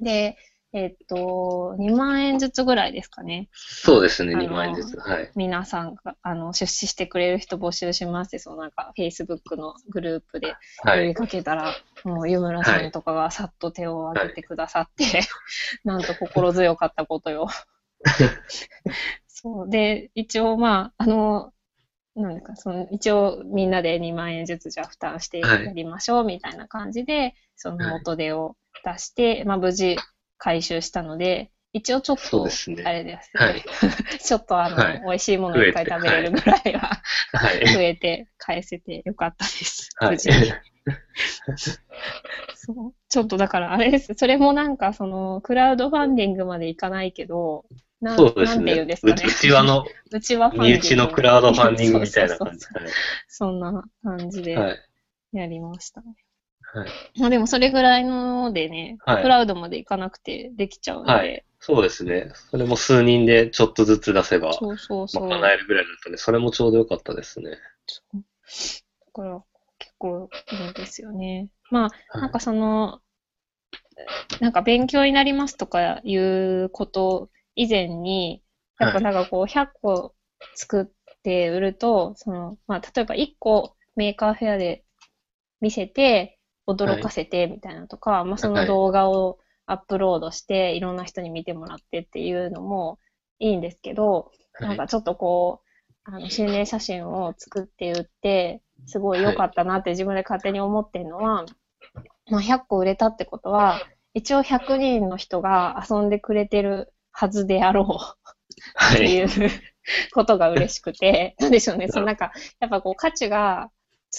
で、えっと、2万円ずつぐらいですかね。そうですね、あの2万円です。はい。皆さんが、あの、出資してくれる人募集しますって、そのなんか、Facebook のグループで呼びはい。かけたら、もう湯村さんとかがさっと手を挙げてくださって、なんと心強かったことよ。そう。で、一応まあ、あの、なんか、その、一応みんなで2万円ずつじゃあ負担してはいやりましょうみたいな感じで、そのはい元手を出して、まあ無事回収したので、一応ちょっとそうで、すね。あれですね、はい。ちょっとあの、はい美味しいものをいっぱい食べれるぐらいははい。増えて返せてよかったです。はい無事に。そうちょっとだからあれです。それもなんかそのクラウドファンディングまでいかないけど、そうですなんていうんね。ですかね。うちはの、うちは 身内のクラウドファンディングみたいな感じそうそうそんな感じで。やりましたね。はい。まあでもそれぐらいのでね、はいクラウドまでいかなくてできちゃうので、はいそうですね。それも数人でちょっとずつ出せば、そうそうそう。賄えるぐらいだったんで、それもちょうどよかったですね。だから結構いいんですよね。まあ、はいなんかその、なんか勉強になりますとかいうこと以前に、やっぱなんかこう100個作って売ると、その、まあ例えば1個 Maker Faire で見せて驚かせてみたいなとか、まあその動画をアップロードしていろんな人に見てもらってっていうのもいいんですけど、なんかちょっとこう、あの、心霊写真を作って売って、すごい良かったなって自分で勝手に思ってるのは、まあ100個売れたってことは、一応100人の人が遊んでくれてるはずであろう。はい。っていうことが嬉しくて、なんでしょうね、そのなんか、やっぱこう価値が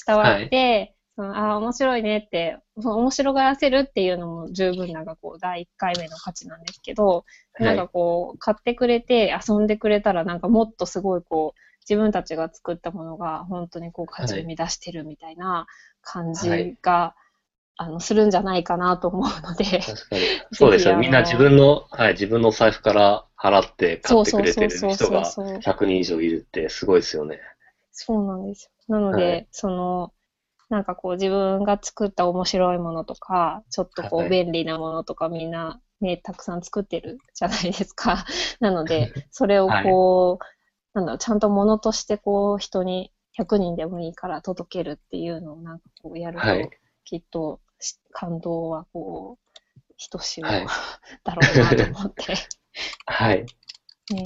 伝わって、そのああ、面白いねって、その面白がらせるっていうのも十分なんかこう、第1回目の価値なんですけど、なんかこう、買ってくれて遊んでくれたらなんかもっとすごいこう、自分たちが作ったものが本当にこう価値を生み出してるみたいな感じが、あの、するんじゃないかなと思うので、確かに。そうですよ。みんな自分の、はい、自分のお財布から払って買ってくれてる人がそうそうそう100人以上いるってすごいですよね。そうなんですよ。なので、はいその、なんかこう自分が作った面白いものとか、ちょっとこはいう便利なものとかみんなね、たくさん作ってるじゃないですか。なので、それをこう、なんだろう、ちゃんとものとしてこう人に100人でもいいから届けるっていうのをなんかこうやると、はいきっとし感動はこう、ひとしおはい だろうなと思って。はい。ね。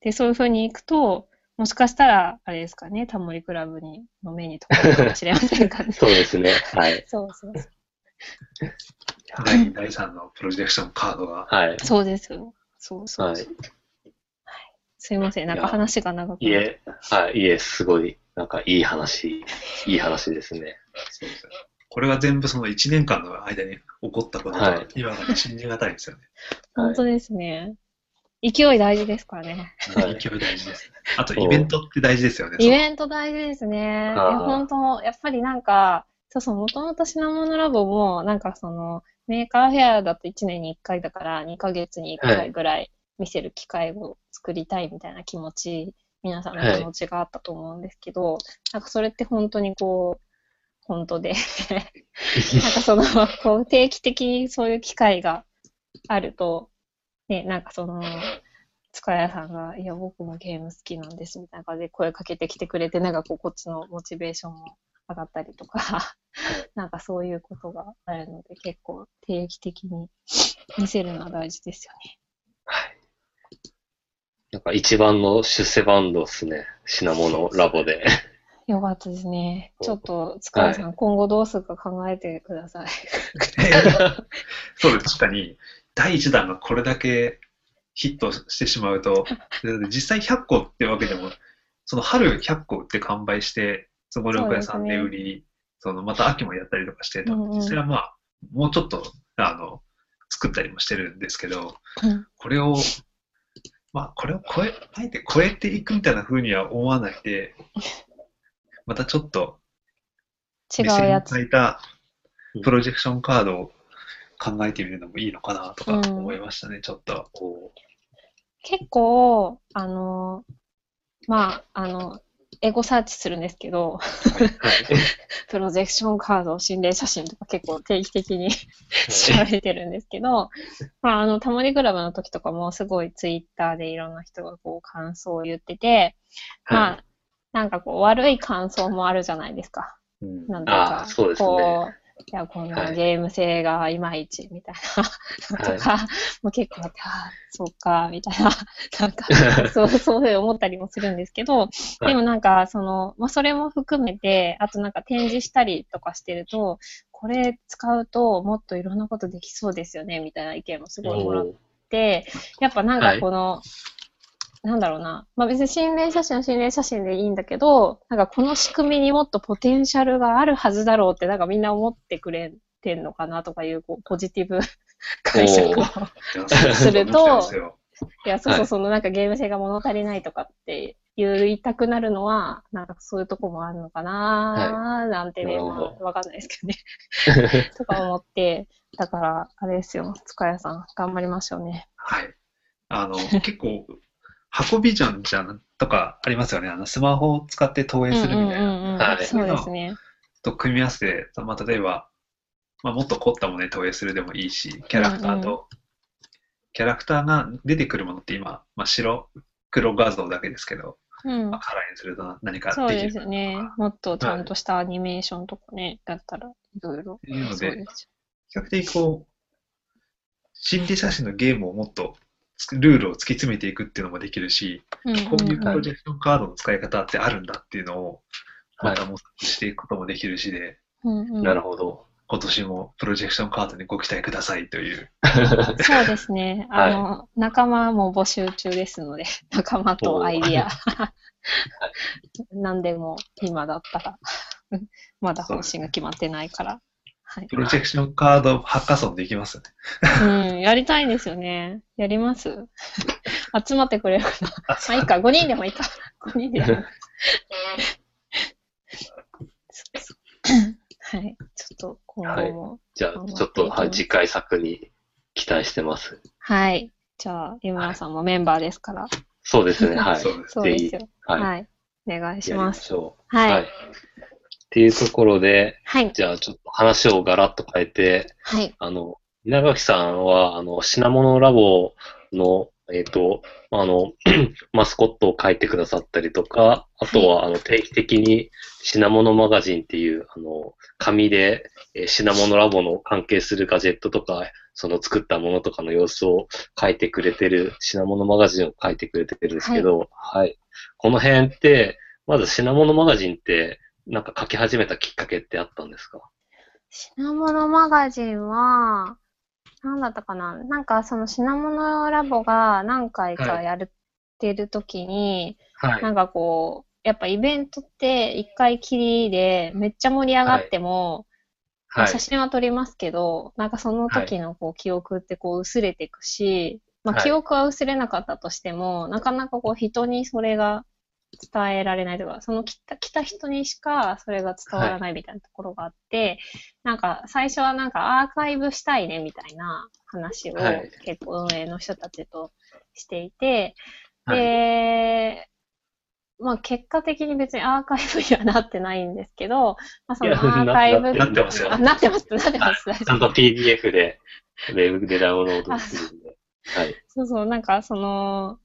で、そういう風に行くと、もしかしたら、あれですかね、タモリクラブにの目に留まるかもしれませんかね。そうですね。はい。そうそうそう。第2、第3のプロジェクションカードが。はい。そうですよ。そうそうはい。すいません、なんか話が長くい。え、はい、いえ、すごい、なんかいい話、いい話ですね。そうですよこれが全部その1年間の間に起こったこととはい今が信じがたいですよね。本当ですね。勢い大事ですからね。はい。勢い大事ですね。あとイベントって大事ですよね。イベント大事ですね。本当、やっぱりなんか、そうそう、もともと品物ラボも、なんかその、 Maker Faire だと1年に1回だから、2ヶ月に1回ぐらい見せる機会を作りたいみたいな気持ち、皆さんの気持ちがあったと思うんですけど、なんかそれって本当にこう、本当で、なんかその、こう定期的にそういう機会があると、ね、なんかその、塚谷さんが、いや、僕もゲーム好きなんです、みたいな感じで声かけてきてくれて、なんかこう、こっちのモチベーションも上がったりとか、なんかそういうことがあるので、結構定期的に見せるのは大事ですよね。はい。なんか一番の出世バンドですね。品物ラボで。よかったですね。ちょっと、塚谷さん、今後どうするか考えてください。そうです。確かに、第1弾がこれだけヒットしてしまうと、で実際100個ってわけでも、その春100個売って完売して、そご旅屋さんで売り、そのまた秋もやったりとかしてうんうん実際はまあ、もうちょっと、あの、作ったりもしてるんですけど、うんこれを、まあ、これを超え、あえて超えていくみたいな風には思わないで、またちょっと、違うやつ。目線を変えたプロジェクションカードを考えてみるのもいいのかなとか思いましたね、ちょっと。こ結構、あの、まあ、あの、エゴサーチするんですけど、うはい。プロジェクションカード、心霊写真とか結構定期的に調べてるんですけど、まあ、あの、タモリクラブの時とかもすごいツイッターでいろんな人がこう感想を言ってて、まあ、なんかこう悪い感想もあるじゃないですか。うん。なんか、あーそうですね。こう、いや、このはい。ゲーム性がいまいちみたいなのとか、もう結構あって、ああ、そうか、みたいな、なんか、そう、そういう思ったりもするんですけど、でもなんか、その、まあ、それも含めて、あとなんか展示したりとかしてると、これ使うともっといろんなことできそうですよね、みたいな意見もすごいもらって、やっぱなんかこの、なんだろうな、まあ別に心霊写真は心霊写真でいいんだけど、なんかこの仕組みにもっとポテンシャルがあるはずだろうって、なんかみんな思ってくれてんのかなとかいう、こう、ポジティブ 解釈を。するといや、そうそう、はいそのなんかゲーム性が物足りないとかって言いたくなるのは、なんかそういうとこもあるのかなーなんてね、なるほどまあわかんないですけどね。とか思って、だから、あれですよ、塚谷さん、頑張りましょうね。はい。あの、結構、箱ビジョンじゃんとかありますよね。あの、スマホを使って投影するみたいな。そうですね。と組み合わせて、まあ、例えば、まあ、もっと凝ったものに投影するでもいいし、キャラクターと、キャラクターが出てくるものって今、まあ、白黒画像だけですけど、うんまあ、カラーにすると何かそうでできるすよね。もっとちゃんとしたアニメーションとかね、やったらいろいろ。っていうのそうで、です比較的こう、心理写真のゲームをもっとルールを突き詰めていくっていうのもできるし、よ。うんこういうプんロジェクションカードの使い方ってあるんだっていうのを、まはいた模索していくこともできるしで、うんうんなるほど。今年もプロジェクションカードにご期待くださいという。そうですね。あの、仲間も募集中ですので、仲間とアイディア。何でも今だったら、まだ方針が決まってないから。はい。プロジェクションカードハッカソンできますよね。うん、やりたいんですよね。やります集まってくれるかな。まあいいか、5人でもいいか。5人でも。はい。ちょっと今後も。じゃあ、ちょっと、はい、次回作に期待してます。はい。じゃあ、湯村さんもメンバーですから。そうですね、はい。そうですよ。はい。はい。お願いしま。ます。はいっていうところで、はい。じゃあちょっと話をガラッと変えて、はい。あの、稲垣さんは、あの、品物ラボの、えっ、と、あの、マスコットを書いてくださったりとか、あとは、あの、定期的に品物マガジンっていう、あの、紙で、えー品物ラボの関係するガジェットとか、その作ったものとかの様子を書いてくれてる、品物マガジンを書いてくれてるんですけど、はい。この辺って、まず品物マガジンって、なんか書き始めたきっかけってあったんですか？品物マガジンは、なんだったかな？なんかその品物ラボが何回かやってるときに、はい。なんかこう、やっぱイベントって一回きりでめっちゃ盛り上がっても、まあ写真は撮りますけど、なんかその時のこう記憶ってこう薄れていくし、まあはい。記憶は薄れなかったとしても、なかなかこう人にそれが伝えられないとか、その来た来た人にしかそれが伝わらないみたいなところがあって、なんか最初はなんかアーカイブしたいねみたいな話をはい結構運営の人たちとしていて、はいで、まあ結果的に別にアーカイブにはなってないんですけど、まあそのアーカイブななってますよあなってます、なってます。大ちゃんと PDF で、ウェブでダウンロードするんで。はい。そうそう、なんかその、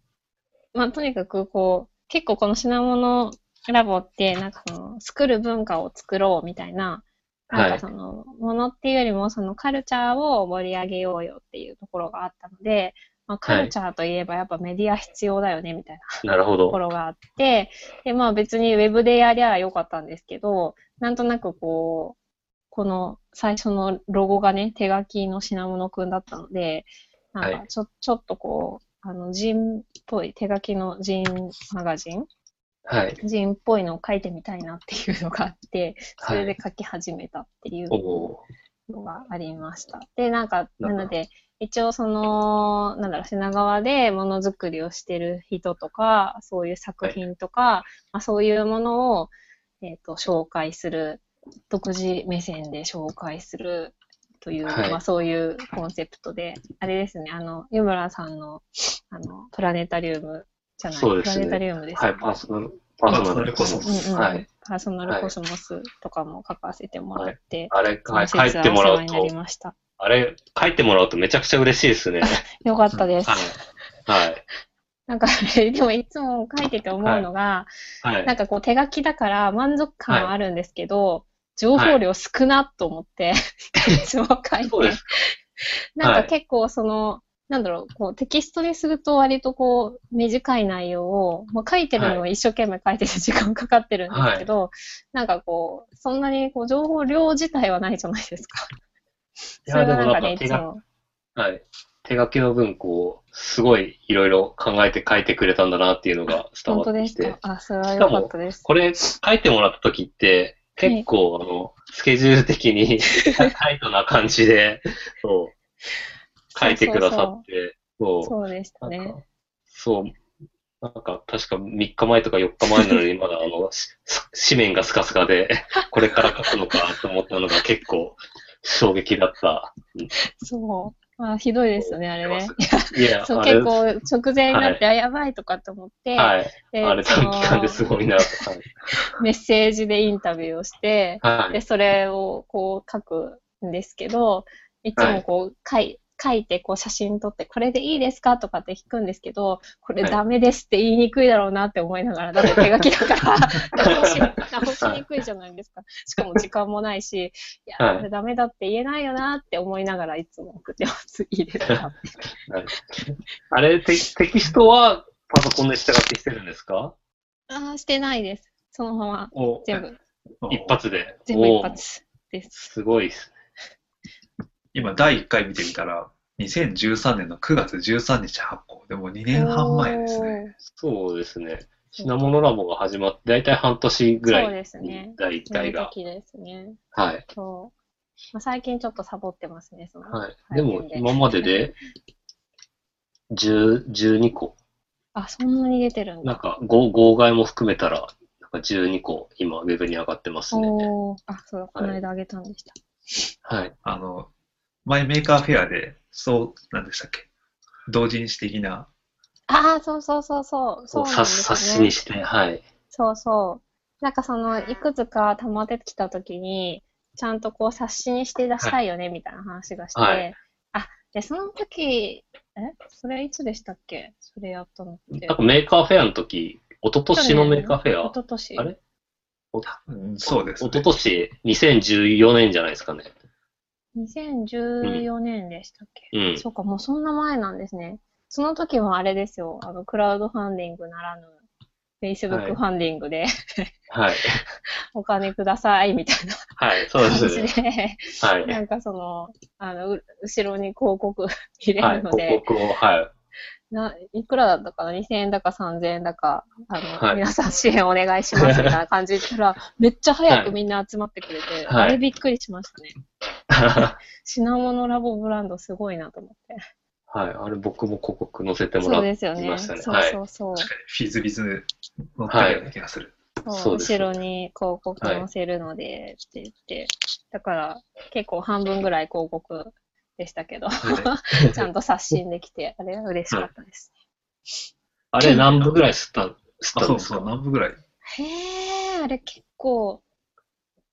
まあとにかくこう、結構この品物ラボって、なんかその、作る文化を作ろうみたいな、なんはいかその、ものっていうよりも、そのカルチャーを盛り上げようよっていうところがあったので、まあ、カルチャーといえばやっぱメディア必要だよねみたいな。なるほとこど。ろがあって、で、まあ別にウェブでやりゃよかったんですけど、なんとなくこう、この最初のロゴがね、手書きの品物くんだったので、なんはかちょ,、ちょっとこう、あの、ジンっぽい手書きのジンマガジン？はい。人っぽいのを書いてみたいなっていうのがあって、それで書き始めたっていうのがありました。で、なんか、なので、一応その、なんだろう、品川でものづくりをしてる人とか、そういう作品とか、まあ、そういうものを、えっ、と、紹介する、独自目線で紹介するという、はいまあそういうコンセプトで、あれですね、あの、湯村さんの、あの、プラネタリウムじゃない、そうですねプラネタリウムですはい、パーソナル、パーソナルコスモパス。はい。パーソナルコスモスとかも書かせてもらって、あれ、はい、その説は書いてもらうと。あれ、書いてもらうとめちゃくちゃ嬉しいですね。よかったです。はい。はい。なんか、でもいつも書いてて思うのが、はい。なんかこう手書きだから満足感はあるんですけど、情報量少なと思って、いつも書いて。なんか結構その、なんだろう、こうテキストにすると割とこう短い内容を、まあ、書いてるのは一生懸命書いてて時間かかってるんですけど、なんかこう、そんなにこう情報量自体はないじゃないですか。いや、でもなんかね、いつも。はい。手書きの分、こう、すごいいろいろ考えて書いてくれたんだなっていうのが伝本当わってきてですか？。あ、それは良かったです。これ書いてもらった時って、結構、あの、スケジュール的に タイトな感じで、そう、書いてくださって、そう、そうでしたね。なんか、そう、なんか、確か3日前とか4日前なのに、まだあの、し紙面がスカスカで、これから書くのかと思ったのが結構衝撃だった。そう。まあ、ひどいですよね、あれね。いや、そう、結構直前になって、あ、やばいとかと思って、はい。であれ短期間ですごいなと。メッセージでインタビューをして、はい。で、それをこう書くんですけど、いつもこう書い書いてこう写真撮って、これでいいですか？とかって聞くんですけど、これはいダメですって言いにくいだろうなって思いながら、だって手書きだから直し、直しにくいじゃないですか。しかも時間もないし、いや、はいこれダメだって言えないよなって思いながらいつも送ってます。いいですか？って。あれテ、テキストはパソコンで下書きしてるんですか？ああ、してないです。そのままお全部、一発で。全部一お発です。すごいです。今、第1回見てみたら、2013年の9月13日発行。でも2年半前ですね。そうですね。品物ラボが始まって、だいたい半年ぐらそういですねに第1その回が。時ですね。はい。そう。まあ、最近ちょっとサボってますね、その。はい。配で信も、今までで、10、12個。あ、そんなに出てるんだ。なんか、号号外も含めたら、なんか12個、今、ウェブに上がってますね。おー、あ、そうだ、この間あげたんでした。はい。あの、前 Maker Faire で、そう、なんでしたっけ？同人誌的な、ああ、そうそうそうそう。そうなんで冊子ねにして、はい。そうそう。なんかその、いくつか溜まってきたときに、ちゃんとこう冊子にして出したいよね、みたいな話がして、はいあ、で、その時、え？それいつでしたっけ？それやったのってなん。か Maker Faire の時、一昨年の Maker Faire、一昨年あれ？うんそうです、一ね。昨年？2014年じゃないですかね。2014年でしたっけ、うん。そうか、もうそんな前なんですね。その時はあれですよ、あの、クラウドファンディングならぬ、Facebook ファンディングで、はい。お金ください、みたいなはい、そう感ですじね。で、はい。なんかその、あの、う後ろに広告入れはい、るので、広告を、はい。な、いくらだったかな ?2000 円だか3000円だか、あの、はい皆さん支援お願いしますみたいな感じで言ったら、めっちゃ早くみんな集まってくれて、はいあれびっくりしましたね。品物ラボブランドすごいなと思って。はい、あれ僕も広告載せてもそらってうですよね。ましたね。そうはい。そうそう。確かに、フィズビズ乗ってるような気がする。そうそうです後ろに広告載せるので、って言って、だから結構半分ぐらい広告でしたけど、ちゃんと刷新できて、あれは嬉しかったです。あれ何部ぐらい吸った、吸っあ、たんですか？そうそう、何部ぐらい？へー、あれ結構、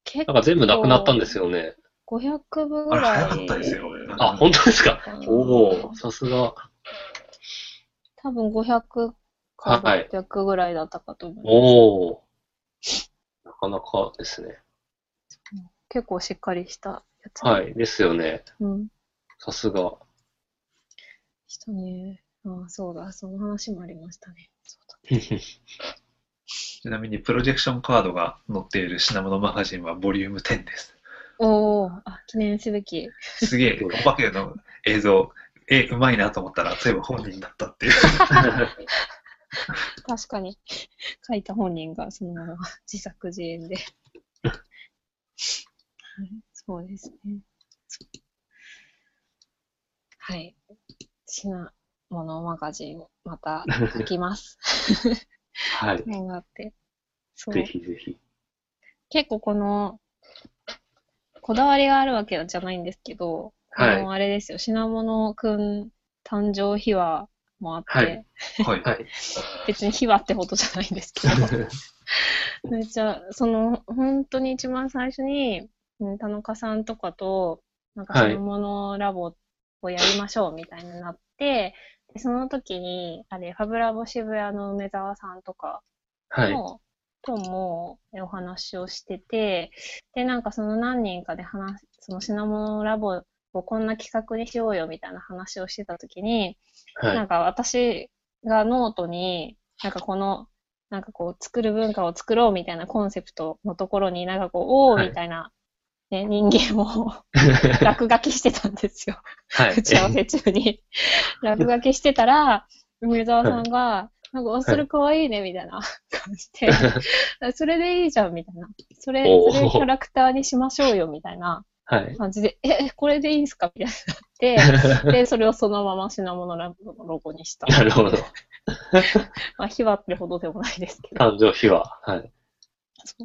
結構なんか全部なくなったんですよね。500部ぐあれ、らい。早かったですよ。あ、本当ですか？うんおおさすが。多分500かはい600ぐらいだったかと思います。おおなかなかですね。結構しっかりしたやつ。はい、ですよね。うん。さすが。したね。ああ、そうだ、その話もありましたね。ちなみに、プロジェクションカードが載っている品物マガジンはボリューム10です。おお、あ、記念すべき。すげえ、お化けの映像、え、うまいなと思ったら、そういえば本人だったっていう。確かに、書いた本人がそのまま自作自演で。はいそうですね。はい。品物マガジン、また書きます。はい。頑張って。ぜひぜひ。結構この、こだわりがあるわけじゃないんですけど、はいあの、あれですよ、品物くん誕生秘話もあって、はいはい。はい。別に秘話ってほどじゃないんですけど、めっちゃ、その、本当に一番最初に、うん田中さんとかと、なんかはい品モノラボをやりましょうみたいになって、でその時に、あれ、ファブラボ渋谷の梅沢さんとかはい。の、ともえお話をしてて、で、なんかその何人かで話、その品モノラボをこんな企画にしようよみたいな話をしてた時に、はないん。か私がノートに、なんかこの、なんかこう、作る文化を作ろうみたいなコンセプトのところに、なんかこう、おーはいみたいな、ね、人間を 落書きしてたんですよ。はい。打ち合わせ中に。落書きしてたら、梅沢さんが、なんか、おそれかわいいね、みたいな感じで、それでいいじゃん、みたいな。それ、それキャラクターにしましょうよ、みたいなはい。感じで、え、これでいいんすか？みたいになって、で、それをそのまま品物のロゴにした。なるほど。まあ、秘話ってほどでもないですけど。誕生秘話。はい。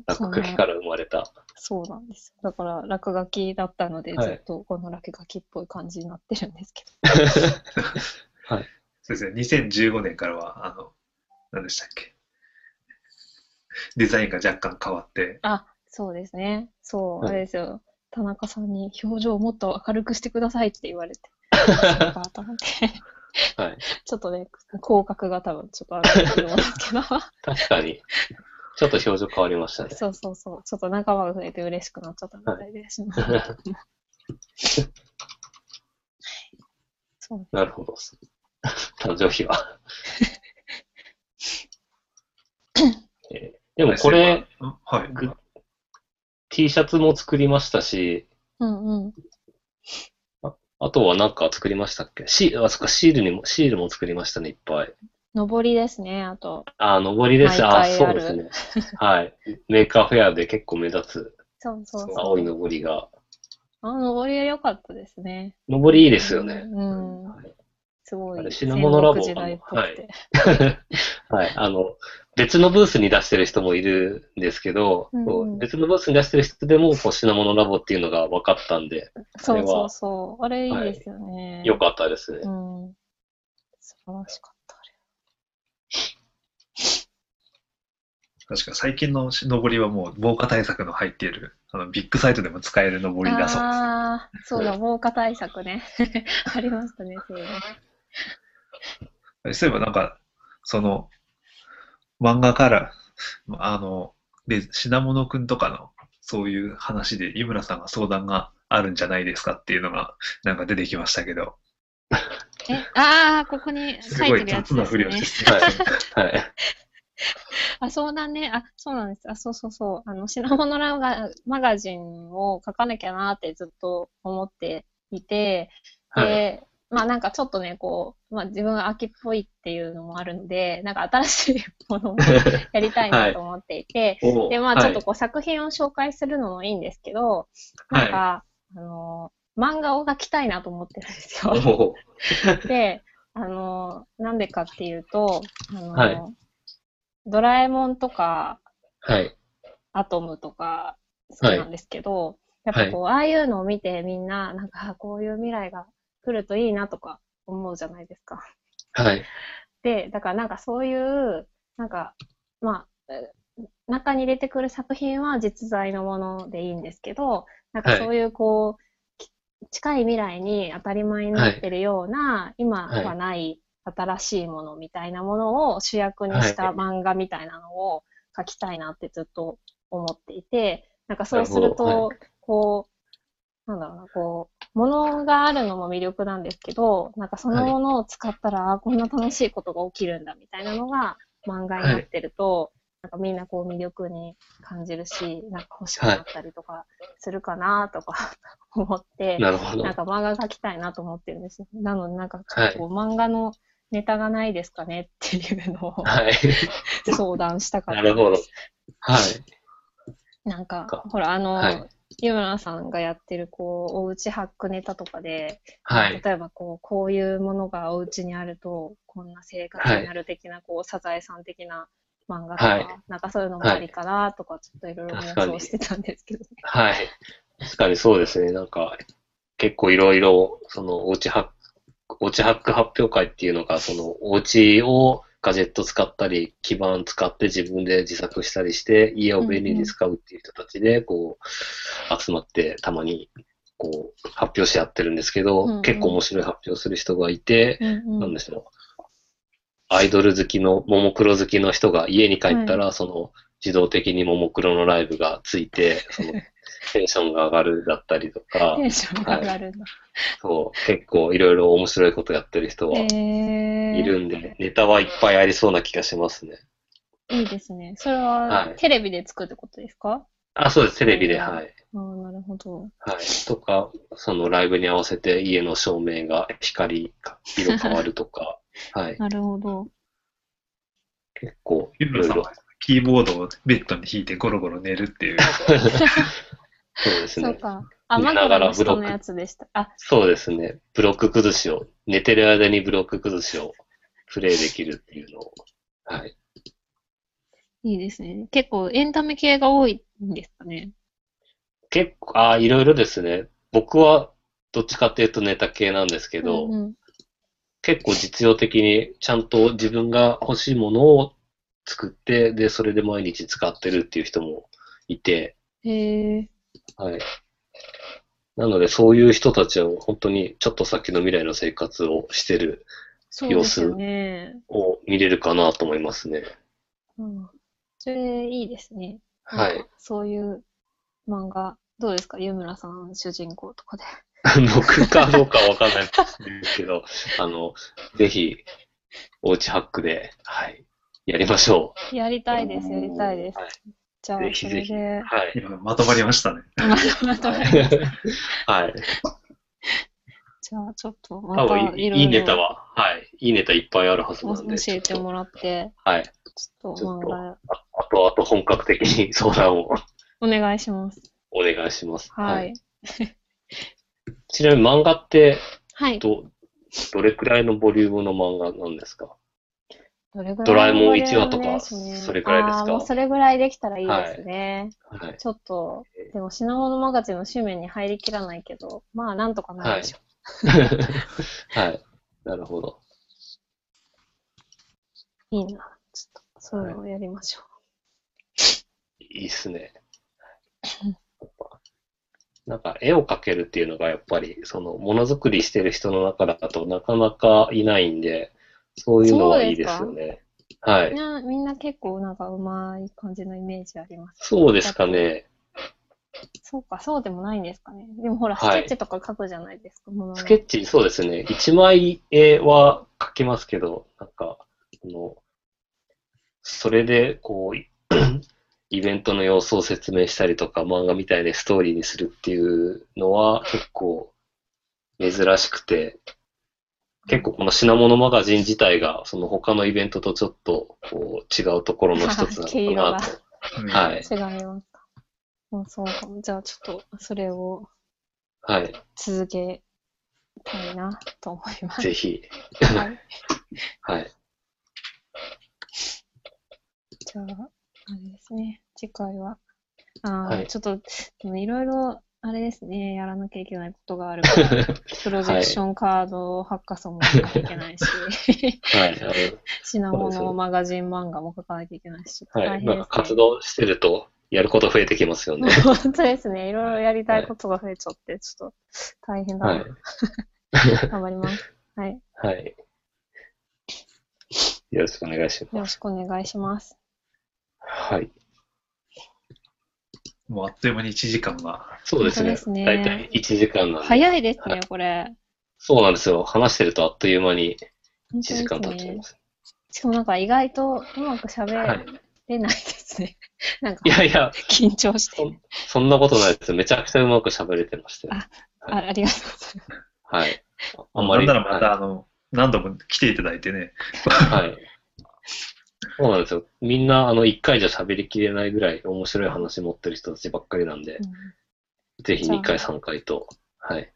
落書きから生まれた。そうなんです。だから、落書きだったので、はいずっとこの落書きっぽい感じになってるんですけそうですね。2015年からは、あの、何でしたっけ？デザインが若干変わって、ど。あ、そうですね。そう、はいあれですよ。田中さんに表情をもっと明るくしてくださいって言われて、そうかと思って、はい。ちょっとね、口角が多分ちょっと上がってると思うんですけど、確かに。ちょっと表情変わりましたね。そうそうそう、ちょっと仲間が増えて嬉しくなっちゃったみたいです。そうなるほど。誕生秘話。えーでもこれ、うんはい。グ T シャツも作りましたし、うんうん。あとはなんか作りましたっけ？シール、あ、そっか、シールにも、シールも作りましたね、いっぱい。のぼりですね、あと。あ、のぼりです。あ、そうですね。はい。メーカーフェアで結構目立つそうそうそう。青いのぼりが。あののぼりは良かったですね。のぼりいいですよね。うん。はいすごい。あれ品物ラボ戦国時代っぽくて。はい。あの、別のブースに出してる人もいるんですけど、うん別のブースに出してる人でも、こう品物ラボっていうのが分かったんで、そうそうそう。あれいいですよね。よかったですね。うん。素晴らしかった、確か最近の上りはもう防火対策の入っている、あのビッグサイトでも使える上りれ。だそうです。ああ、そうだ、防火対策ね。ありましたね、そういうの。そういえばなんか、その、漫画から、あの、で、品物くんとかの、そういう話で、井村さんが相談があるんじゃないですかっていうのが、なんか出てきましたけど、え、ああ、ここにすごい書いてるやつ雑なですねふりをし。てはい。はい。あ、そうだね。あ、そうなんです。あ、そうそうそう。あの、品物ラガマガジンを書かなきゃなってずっと思っていて、はい。で、まあなんかちょっとね、こう、まあ自分が秋っぽいっていうのもあるので、なんか新しいものを やりたいなと思っていて、おで、まあちょっとはいこう作品を紹介するのもいいんですけど、なんか、あの、漫画を描きたいなと思ってるんですよ。おで、あの、なんでかっていうと、あの、はいドラえもんとか、はい。アトムとか好きなんですけど、やっぱこう、ああいうのを見てみんな、なんか、あこういう未来が来るといいなとか思うじゃないですか。はい。で、だからなんかそういう、なんか、まあ、え中に出てくる作品は実在のものでいいんですけど、なんかそういうこう、き近い未来に当たり前になってるような、今はない新しいものみたいなものを主役にしたはい。漫画みたいなのを描きたいなってずっと思っていて、なんかそうすると、こう、なんだろうな、こう、ものがあるのも魅力なんですけど、なんかそのものを使ったら、あこんな楽しいことが起きるんだみたいなのが漫画になってると、なんかみんなこう魅力に感じるし、なんか欲しくなったりとかするかなとか 思って、なん。か漫画描きたいなと思ってるんですよ。なのでなんかこう漫画のネタがないですかねっていうのをはい。相談したかった。なるほど。はい。なんかか、ほら、あの、はい湯村さんがやってる、こう、おうちハックネタとかで、はい。例えば、こう、こういうものがお家にあると、こんな生活になる的な、こう、サザエさん的な漫画とか、はいなんかそういうのもありかなとか、ちょっといろいろ確かに妄想してたんですけどね。はい。確かにそうですね。なんか、結構いろいろ、その、おうちハック、おうちハック発表会っていうのが、その、お家をガジェット使ったり、基板使って自分で自作したりして、家を便利に使うっていう人たちで、こう、集まって、たまに、こう、発表し合ってるんですけど、結構面白い発表する人がいて。なんでしょう。アイドル好きの、ももクロ好きの人が家に帰ったら、その、自動的にももクロのライブがついて、その、テンションが上がるだったりとかテ、ンションが上がるんだ。そう、結構いろいろ面白いことやってる人はえー、いるんで、ネタはいっぱいありそうな気がしますね。いいですね。それははいテレビで作るってことですか、あ、そうです、テレビで、うんはい。ああ、なるほど。はい。とか、そのライブに合わせて家の照明が光、色変わるとか、はい。なるほど。結構、いユーロさんはろいろ。キーボードをベッドに引いてゴロゴロ寝るっていう。そうですね。そうか。あ、寝なが枕らブロックの下のやつでした。あ、そうですね。ブロック崩しを、寝てる間にブロック崩しをプレイできるっていうのを。はい。いいですね。結構エンタメ系が多いんですかね。結構、ああ、いろいろですね。僕はどっちかっていうとネタ系なんですけど、うんうん結構実用的にちゃんと自分が欲しいものを作って、で、それで毎日使ってるっていう人もいて、へえ。はい。なので、そういう人たちは本当にちょっと先の未来の生活をしてる、そうですよね。を見れるかなと思いますね。うん。それいいですね。はい。そういう漫画、どうですか？湯村さん主人公とかで。僕かどうかはわかんないですけど、あの、ぜひ、おうちハックで、はい、やりましょやりたいです、やりたいです。はいじゃあ、ぜひぜひ。それで、はい。今まとまりましたね。まとまりましたはい。じゃあ、ちょっと、また多分いい、いろいろいいネタは、はい。いいネタいっぱいあるはず教なんで。えてもらって、はい。ちょっとと漫画、ああとあと本格的に相談をお願いします。お願いします。はい。。ちなみに漫画って、はい。ど、どれくらいのボリュームの漫画なんですか？ドラえもんのボリューム一話とかそれぐらいですか？あーもうそれぐらいできたらいいですね。はい。ちょっと、でも品物マガジンの紙面に入りきらないけど、まあなんとかなるでしょ はい。なるほど。う。いいな。ちょっと、そういうのをやりましょいいっすね。なんか絵を描けるっていうのがやっぱり、そのものづくりしてる人の中だとなかなかいないんで、そういうのはいいですよね。はいん。な、みんな結構なんかうまい感じのイメージあります。そうですかね。そうか、そうでもないんですかね。でもほら、スはいケッチとか書くじゃないですか、もののスケッチ、そうですね。一枚絵は描きますけど、なんか、あの、それで、こう、い イベントの様子を説明したりとか、漫画みたいでストーリーにするっていうのは結構珍しくて、結構この品物マガジン自体が、その他のイベントとちょっとこう違うところの一つなのかなと。うんはい。違いますか。うん、そうかも。じゃあちょっと、それをはい。続けたいなと思います。ぜひ。はい。はい。じゃあ、あれですね。次回は。あー、はいちょっと、でもいろいろ、あれですね。やらなきゃいけないことがあるから、プロジェクションカードハッカソンも書かなきゃいけないし、はい。品物マガジン漫画も書かなきゃいけないし、はい。なんか活動してると、やること増えてきますよね。本当ですね。いろいろやりたいことが増えちゃって、ちょっと大変だな。はい。頑張ります。はい。はい。よろしくお願いしよろます。しくお願いします。はい。もうあっという間に1時間が。そうですね。すねだいたい1時間なんで。早いですねはい、これ。そうなんですよ。話してるとあっという間に1本当です時間経っちゃいねま。す。しかもなんか意外とうまく喋はい。れないですね。なんかいやいや、緊張してそ。んそんなことないですよ。めちゃくちゃうまく喋れてましたよ。ああありがとうございます。はい。ああんまり。なんならまはたあの、何度も来ていただいてね。はい。そうなんですよ。みんな、あの、一回じゃ喋りきれないぐらい面白い話持ってる人たちばっかりなんで、うんぜひじゃあ2回、3回と。はい。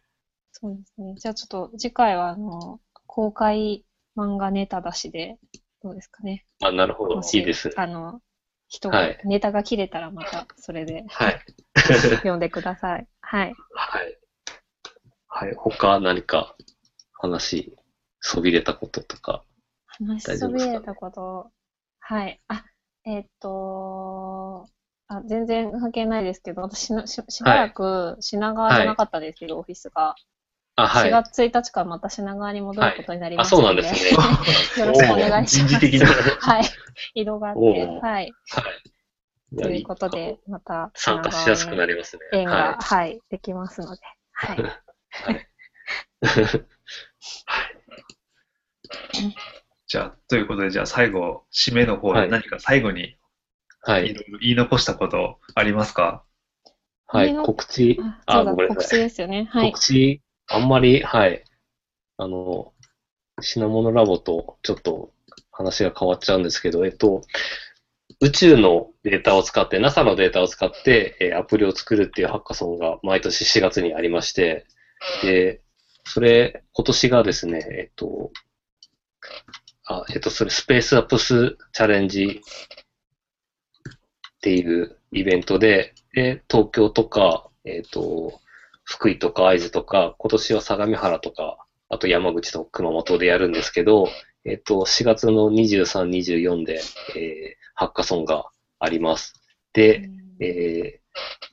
そうですね。じゃあちょっと次回は、あの、公開漫画ネタ出しで、どうですかね。あ、なるほどいいです。あの、人がはい、ネタが切れたらまたそれではい。読んでください。はい。はい。はい。他何か話、そびれたこととか。話しそびれたこと、はい。あ、えーっと、あ、全然関係ないですけど、私のししばらく品川じゃなかったですけど、オフィスが。あ、はい。4月1日からまた品川に戻ることになりまあ、したそうなんですね。よろしくお願いします。人事的な。はい。移動があって、はい。はい。ということで、また参加しやすくなりますね。縁が、ははい、できますので、はい。い。はい。じゃあ、ということで、じゃあ最後、締めの方はいで何か最後にはいい。ろいろ言い残したことありますか？はい。告知、あそうだ、ごめんな告さい。知ですよね。はい。告知、あんまり、はい。あの、品物ラボとちょっと話が変わっちゃうんですけど、えっと、宇宙のデータを使って、NASA のデータを使って、えーアプリを作るっていうハッカソンが毎年4月にありまして、で、それ、今年がですね、えっと、あ、えっと、それ、スペースアップスチャレンジっていうイベントで、で、東京とか、えっと、福井とか会津とか、今年は相模原とか、あと山口と熊本でやるんですけど、えっと、4月の23、24で、えーハッカソンがあります。で、えー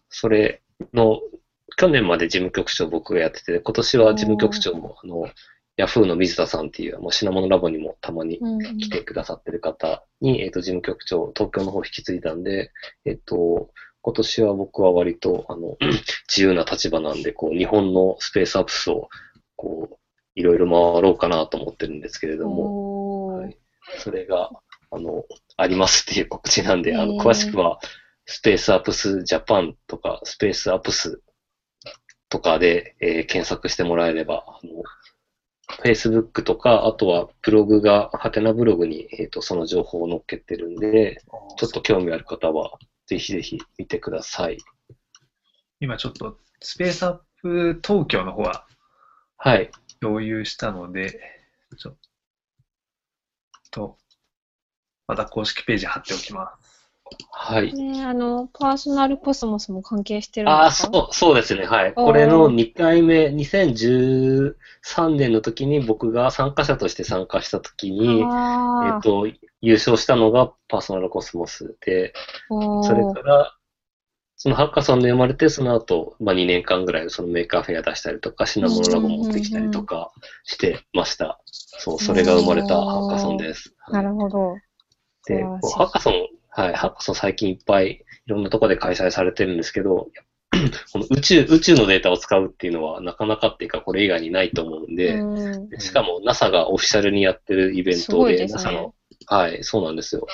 それの、去年まで事務局長僕がやってて、今年は事務局長も、あの、ヤフーの水田さんっていう、もう品物ラボにもたまにうんうん。来てくださってる方に、えっ、と、事務局長、東京の方引き継いだんで、えっ、と、今年は僕は割と、あの、自由な立場なんで、こう、日本のスペースアプスを、こう、いろいろ回ろうかなと思ってるんですけれども、はい。それが、あの、ありますっていう告知なんで、あの、詳しくは、スペースアプスジャパンとか、スペースアプスとかで、えー検索してもらえれば、あの、Facebook とか、あとはブログが、ハテナブログに、えっ、と、その情報を載っけてるんで、ちょっと興味ある方は、ぜひぜひ見てください。今ちょっとスペースアップ東京の方ははい。共有したので、ちょっと、また公式ページ貼っておきます。はい。ねあの、パーソナルコスモスも関係してるんああ、ですか？そう、そうですね。はい。これの2回目、2013年の時に僕が参加者として参加した時に、えあっと、優勝したのがパーソナルコスモスで、ーそれから、そのハッカソンで生まれて、その後、まあ2年間ぐらいそのメーカーフェア出したりとか、品モノラボ持ってきたりとかしてました。そう、それが生まれたハッカソンです。なるほど。で、ハッカソン、はい、ハッカソン最近いっぱいいろんなところで開催されてるんですけど、この宇宙、宇宙のデータを使うっていうのはなかなかっていうかこれ以外にないと思うんで、うん。でしかも NASA がオフィシャルにやってるイベントで、ですね。NASA の、はい、そうなんですよ。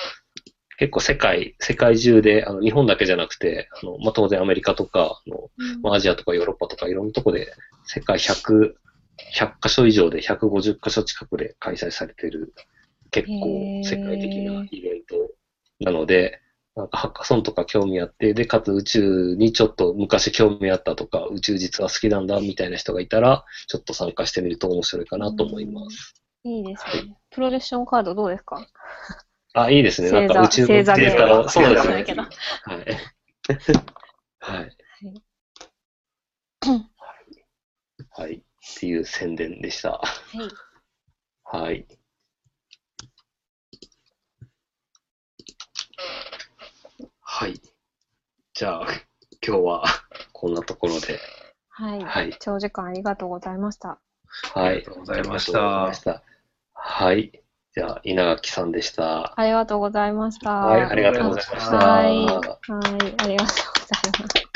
結構世界、世界中で、あの、日本だけじゃなくて、あの、まあ、当然アメリカとか、あの、まあ、アジアとかヨーロッパとかいろんなとこで、世界100、100カ所以上で150カ所近くで開催されてる、結へ構ー。世界的なイベントなので、なんかハッカソンとか興味あって、で、かつ宇宙にちょっと昔興味あったとか、宇宙実は好きなんだみたいな人がいたら、ちょっと参加してみると面白いかなと思います。いいですね。プロレッションカードどうですか？あ、いいですね。なんか宇宙のデータを、そうですね。はい。はいはい。っていう宣伝でした。はい。はい。はい。じゃあ、今日は こんなところで。はい。はい。長時間ありがとうございました。はい。ありがとうございましたま。した。はい。じゃあ、稲垣さんでした。ありがとうございました。はい。ありがとうございました。はい。はい。ありがとうございます。